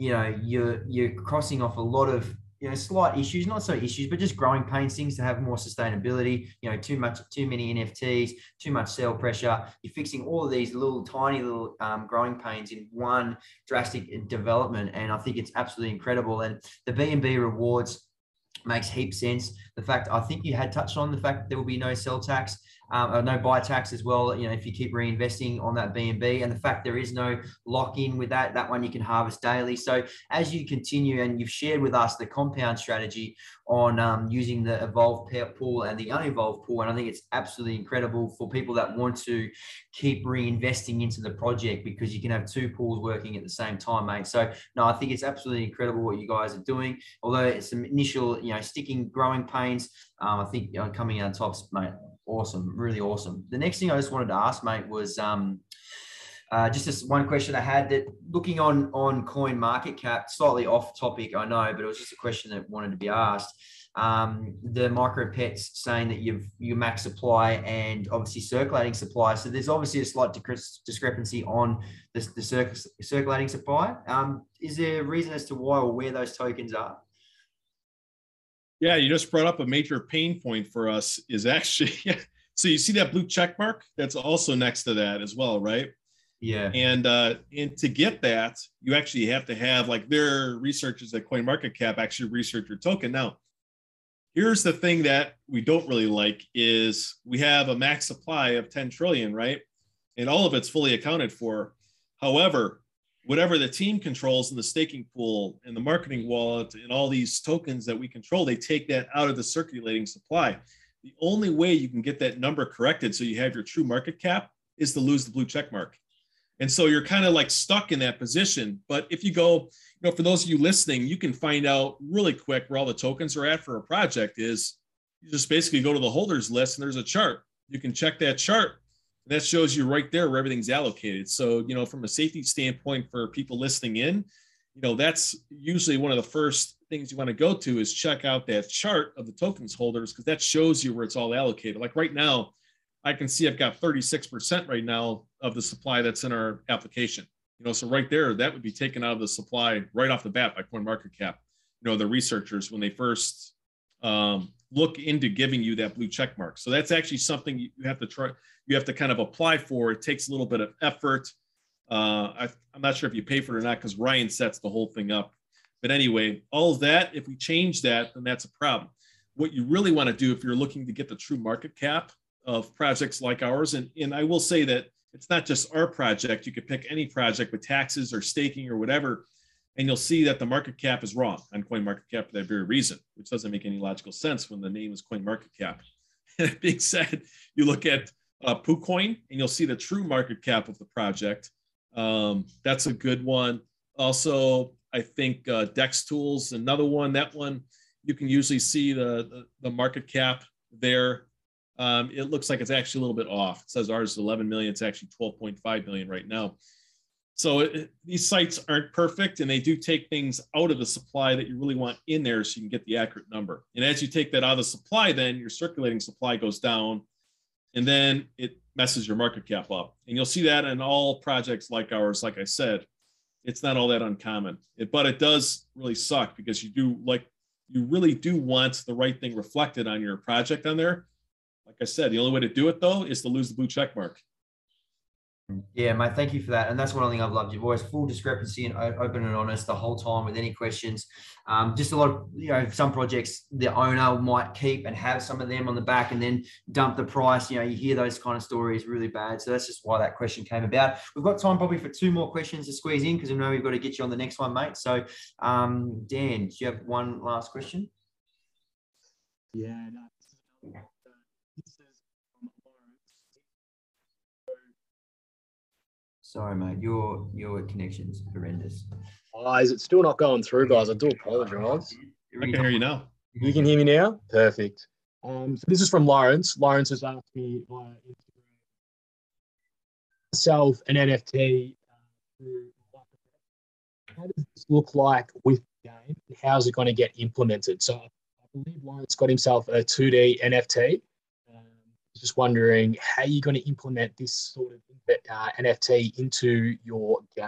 you know you're you're crossing off a lot of you know slight issues not so issues but just growing pains things to have more sustainability you know too much too many nfts too much sell pressure. You're fixing all of these little tiny little um, growing pains in one drastic development and i think it's absolutely incredible. And the bnb rewards makes heap sense. The fact i think you had touched on the fact there will be no sell tax um, uh, no buy tax as well. You know, if you keep reinvesting on that BNB, and the fact there is no lock in with that, that one you can harvest daily. So as you continue, and you've shared with us the compound strategy on um, using the evolved pool and the unevolved pool, and I think it's absolutely incredible for people that want to keep reinvesting into the project because you can have two pools working at the same time, mate. So no, I think it's absolutely incredible what you guys are doing. Although it's some initial, you know, sticking growing pains, um, I think you know, coming out tops, mate awesome, really awesome. The next thing I just wanted to ask, mate, was um, uh, just this one question I had that looking on on CoinMarketCap, slightly off topic, I know, but it was just a question that wanted to be asked. Um, the MicroPets saying that you've you max supply and obviously circulating supply. So there's obviously a slight discrepancy on the, the circ- circulating supply. Um, is there a reason as to why or where those tokens are? Yeah, you just brought up a major pain point for us is actually so you see that blue check mark that's also next to that as well, right? Yeah. And uh and to get that, you actually have to have like their researchers at CoinMarketCap actually research your token. Now, here's the thing that we don't really like is we have a max supply of 10 trillion, right? And all of it's fully accounted for. However, whatever the team controls in the staking pool and the marketing wallet and all these tokens that we control, they take that out of the circulating supply. The only way you can get that number corrected so you have your true market cap is to lose the blue check mark. And so you're kind of like stuck in that position. But if you go, you know, for those of you listening, you can find out really quick where all the tokens are at for a project is you just basically go to the holders list and there's a chart. You can check that chart that shows you right there where everything's allocated. So, you know, from a safety standpoint for people listening in, you know, that's usually one of the first things you want to go to is check out that chart of the tokens holders because that shows you where it's all allocated. Like right now, I can see I've got 36% right now of the supply that's in our application. You know, so right there, that would be taken out of the supply right off the bat by CoinMarketCap. You know, the researchers when they first um, look into giving you that blue check mark. So that's actually something you have to try. You have to kind of apply for. It takes a little bit of effort. Uh, I, am not sure if you pay for it or not because Ryan sets the whole thing up. But anyway, all of that, if we change that, then that's a problem. What you really want to do if you're looking to get the true market cap of projects like ours, and, and I will say that it's not just our project. You could pick any project with taxes or staking or whatever and you'll see that the market cap is wrong on CoinMarketCap for that very reason, which doesn't make any logical sense when the name is CoinMarketCap. And that being said, you look at uh, PooCoin and you'll see the true market cap of the project. Um, that's a good one. Also, I think uh, DEXTools, another one. That one you can usually see the, the, the market cap there. Um, it looks like it's actually a little bit off. It says ours is 11 million. It's actually 12.5 million right now. So it, these sites aren't perfect and they do take things out of the supply that you really want in there so you can get the accurate number. And as you take that out of the supply, then your circulating supply goes down and then it messes your market cap up. And you'll see that in all projects like ours. Like I said, it's not all that uncommon, it, but it does really suck because you do like, you really do want the right thing reflected on your project on there. like I said, the only way to do it though is to lose the blue check mark. Yeah, mate, thank you for that. And that's one thing I've loved. You've always full discrepancy and open and honest the whole time with any questions. Um, just a lot of, you know, some projects the owner might keep and have some of them on the back and then dump the price. You know, you hear those kind of stories really bad. So that's just why that question came about. We've got time probably for two more questions to squeeze in because I know we've got to get you on the next one, mate. So, um, Dan, do you have one last question? Yeah, no. Sorry, mate. Your your connection's horrendous. Oh, is it still not going through, guys? I do apologize. I can hear you now. You can hear me now? Perfect. Um, so this is from Lawrence. Lawrence has asked me via Instagram myself an NFT. Uh, how does this look like with the game? How's it going to get implemented? So I believe Lawrence got himself a 2D NFT just wondering how you're going to implement this sort of uh, NFT into your game.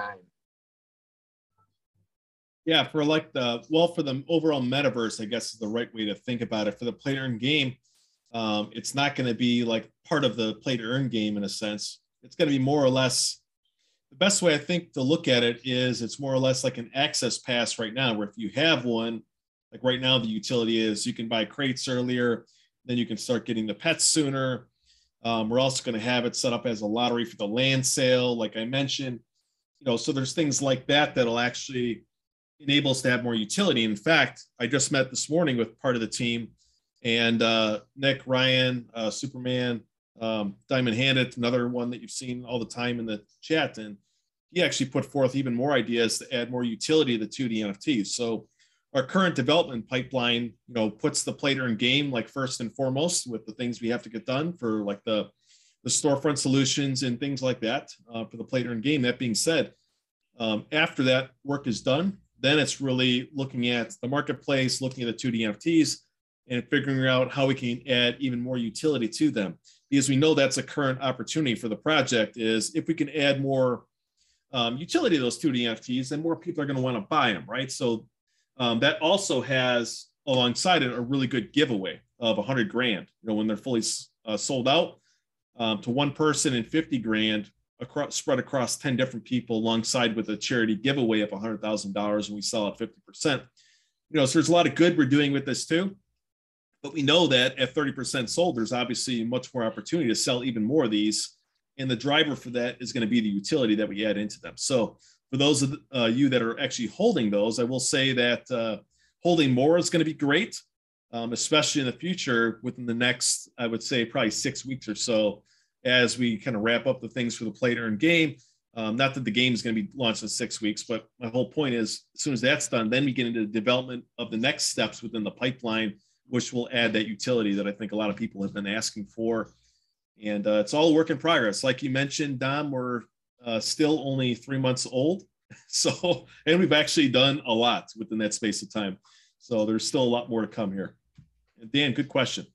Yeah, for like the well, for the overall metaverse, I guess is the right way to think about it. For the play to earn game, um, it's not going to be like part of the play to earn game in a sense. It's going to be more or less. The best way I think to look at it is it's more or less like an access pass right now, where if you have one, like right now, the utility is you can buy crates earlier then you can start getting the pets sooner. Um, we're also going to have it set up as a lottery for the land sale, like I mentioned. You know, so there's things like that that'll actually enable us to have more utility. In fact, I just met this morning with part of the team, and uh, Nick Ryan, uh, Superman, um, Diamond Handed, another one that you've seen all the time in the chat, and he actually put forth even more ideas to add more utility to the 2D NFTs. So our current development pipeline, you know, puts the player in game like first and foremost with the things we have to get done for like the the storefront solutions and things like that uh, for the player in game. That being said, um, after that work is done, then it's really looking at the marketplace, looking at the 2D NFTs, and figuring out how we can add even more utility to them. Because we know that's a current opportunity for the project is if we can add more um, utility to those 2D NFTs, then more people are going to want to buy them, right? So um, that also has alongside it a really good giveaway of 100 grand. You know, when they're fully uh, sold out um, to one person and 50 grand across, spread across 10 different people, alongside with a charity giveaway of $100,000, and we sell at 50%. You know, so there's a lot of good we're doing with this too. But we know that at 30% sold, there's obviously much more opportunity to sell even more of these. And the driver for that is going to be the utility that we add into them. So for those of uh, you that are actually holding those, I will say that uh, holding more is going to be great, um, especially in the future within the next, I would say, probably six weeks or so, as we kind of wrap up the things for the play to earn game. Um, not that the game is going to be launched in six weeks, but my whole point is as soon as that's done, then we get into the development of the next steps within the pipeline, which will add that utility that I think a lot of people have been asking for. And uh, it's all a work in progress. Like you mentioned, Dom, we're uh, still only three months old. So, and we've actually done a lot within that space of time. So there's still a lot more to come here. And Dan, good question.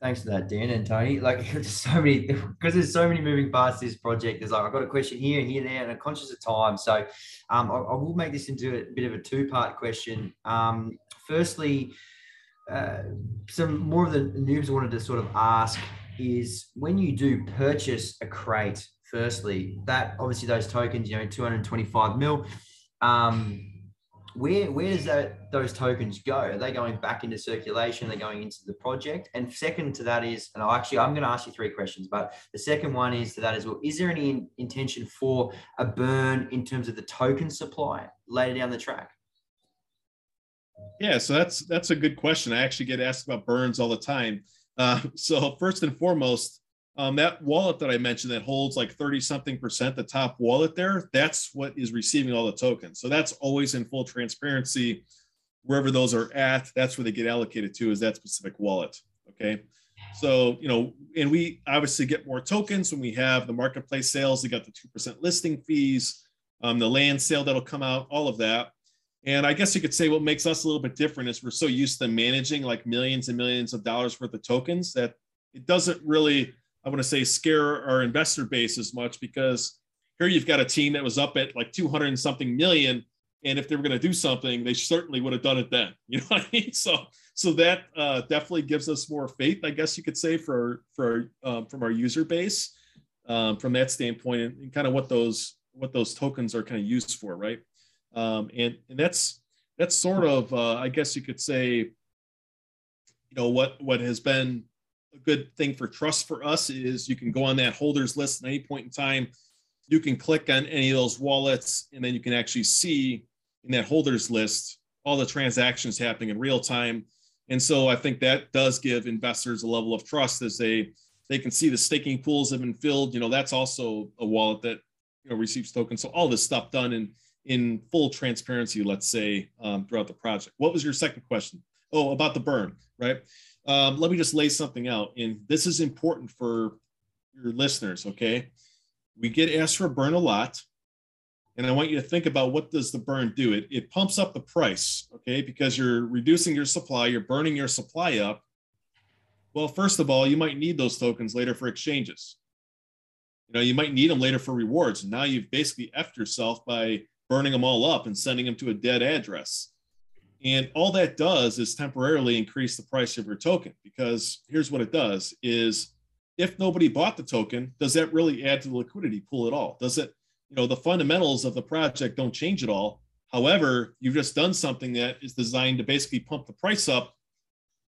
Thanks for that, Dan and Tony. Like, there's so many because there's so many moving parts to this project. There's like I've got a question here, and here, there, and I'm conscious of time. So, um, I, I, will make this into a bit of a two-part question. Um, firstly, uh, some more of the noobs wanted to sort of ask is when you do purchase a crate firstly, that obviously those tokens, you know, 225 mil. Um, where where does that those tokens go? Are they going back into circulation? They're they going into the project? And second to that is, and I actually I'm going to ask you three questions, but the second one is to that as well. Is there any in, intention for a burn in terms of the token supply later down the track? Yeah, so that's that's a good question. I actually get asked about burns all the time. Uh, so first and foremost, um, that wallet that I mentioned that holds like 30 something percent, the top wallet there, that's what is receiving all the tokens. So that's always in full transparency. Wherever those are at, that's where they get allocated to is that specific wallet. Okay. So, you know, and we obviously get more tokens when we have the marketplace sales. We got the 2% listing fees, um, the land sale that'll come out, all of that. And I guess you could say what makes us a little bit different is we're so used to managing like millions and millions of dollars worth of tokens that it doesn't really I want to say scare our investor base as much because here you've got a team that was up at like 200 and something million And if they were going to do something, they certainly would have done it then. You know what I mean? So, so that uh, definitely gives us more faith, I guess you could say, for for um, from our user base, um, from that standpoint, and, and, kind of what those what those tokens are kind of used for, right? Um, and and that's that's sort of, uh, I guess you could say, you know, what what has been a good thing for trust for us is you can go on that holders list at any point in time. You can click on any of those wallets, and then you can actually see in that holders list all the transactions happening in real time. And so I think that does give investors a level of trust as they they can see the staking pools have been filled. You know, that's also a wallet that you know receives tokens. So all this stuff done in in full transparency, let's say, um, throughout the project. What was your second question? Oh, about the burn, right? Um, let me just lay something out. And this is important for your listeners, okay? We get asked for burn a lot. And I want you to think about what does the burn do? It, it pumps up the price, okay? Because you're reducing your supply, you're burning your supply up. Well, first of all, you might need those tokens later for exchanges. You know, you might need them later for rewards. And now you've basically effed yourself by burning them all up and sending them to a dead address. And all that does is temporarily increase the price of your token because here's what it does is if nobody bought the token, does that really add to the liquidity pool at all? Does it, you know, the fundamentals of the project don't change at all. However, you've just done something that is designed to basically pump the price up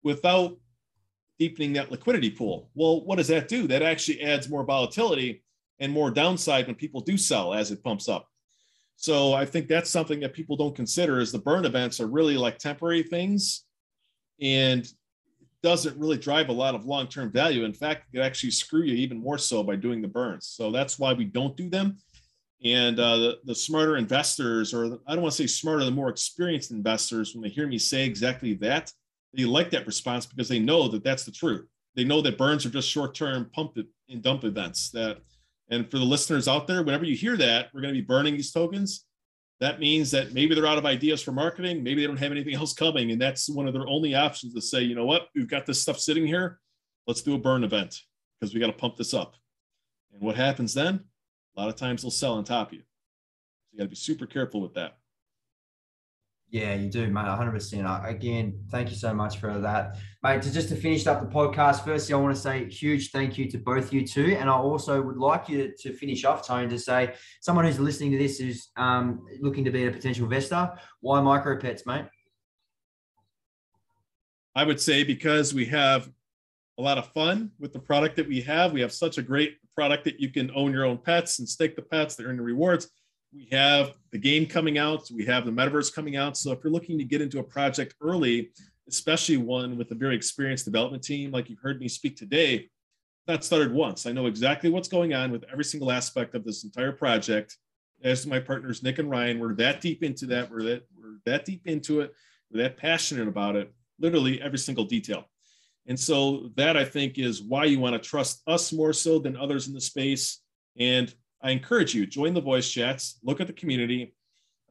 without deepening that liquidity pool. Well, what does that do? That actually adds more volatility and more downside when people do sell as it pumps up. So I think that's something that people don't consider is the burn events are really like temporary things and doesn't really drive a lot of long-term value. In fact, it actually screw you even more so by doing the burns. So that's why we don't do them. And uh, the, the smarter investors, or the, I don't want to say smarter, the more experienced investors, when they hear me say exactly that, they like that response because they know that that's the truth. They know that burns are just short-term pump and dump events that and for the listeners out there, whenever you hear that, we're going to be burning these tokens. That means that maybe they're out of ideas for marketing. Maybe they don't have anything else coming. And that's one of their only options to say, you know what, we've got this stuff sitting here. Let's do a burn event because we got to pump this up. And what happens then? A lot of times they'll sell on top of you. So you got to be super careful with that. Yeah, you do, mate. 100%. Again, thank you so much for that. Mate, to just to finish up the podcast, firstly, I want to say huge thank you to both you two. And I also would like you to, finish off, Tony, to say someone who's listening to this is um, looking to be a potential investor. Why MicroPets, mate? I would say because we have a lot of fun with the product that we have. We have such a great product that you can own your own pets and stake the pets, they earn the rewards we have the game coming out, we have the metaverse coming out. So if you're looking to get into a project early, especially one with a very experienced development team, like you've heard me speak today, that started once. I know exactly what's going on with every single aspect of this entire project. As my partners Nick and Ryan, we're that deep into that. We're that we're that deep into it. We're that passionate about it. Literally every single detail. And so that I think is why you want to trust us more so than others in the space. And I encourage you join the voice chats, look at the community.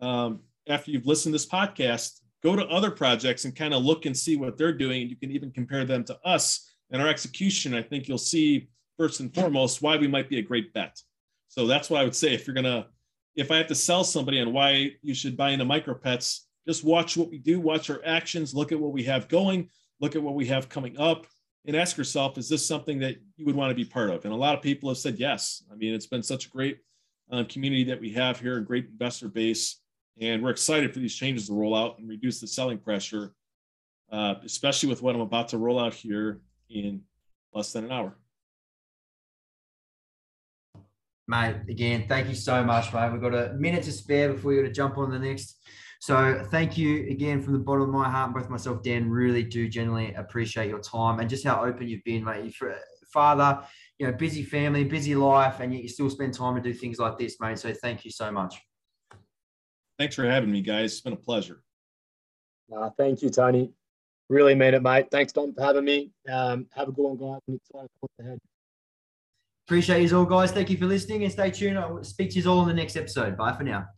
Um, after you've listened to this podcast, go to other projects and kind of look and see what they're doing. You can even compare them to us and our execution. I think you'll see first and foremost why we might be a great bet. So that's what I would say. If you're gonna, if I have to sell somebody on why you should buy into MicroPets, just watch what we do, watch our actions, look at what we have going, look at what we have coming up, and ask yourself, is this something that you would want to be part of? And a lot of people have said yes. I mean, it's been such a great um, community that we have here, a great investor base, and we're excited for these changes to roll out and reduce the selling pressure, uh, especially with what I'm about to roll out here in less than an hour. Mate, again, thank you so much, mate. We've got a minute to spare before we got to jump on the next so thank you again from the bottom of my heart. Both myself, Dan, really do genuinely appreciate your time and just how open you've been, mate. For father, you know, busy family, busy life, and yet you still spend time to do things like this, mate. So thank you so much. Thanks for having me, guys. It's been a pleasure. Uh, thank you, Tony. Really mean it, mate. Thanks, Dom, for having me. Um, have a good one, guys. I'm excited for what's ahead. Appreciate you all, guys. Thank you for listening and stay tuned. I'll speak to you all in the next episode. Bye for now.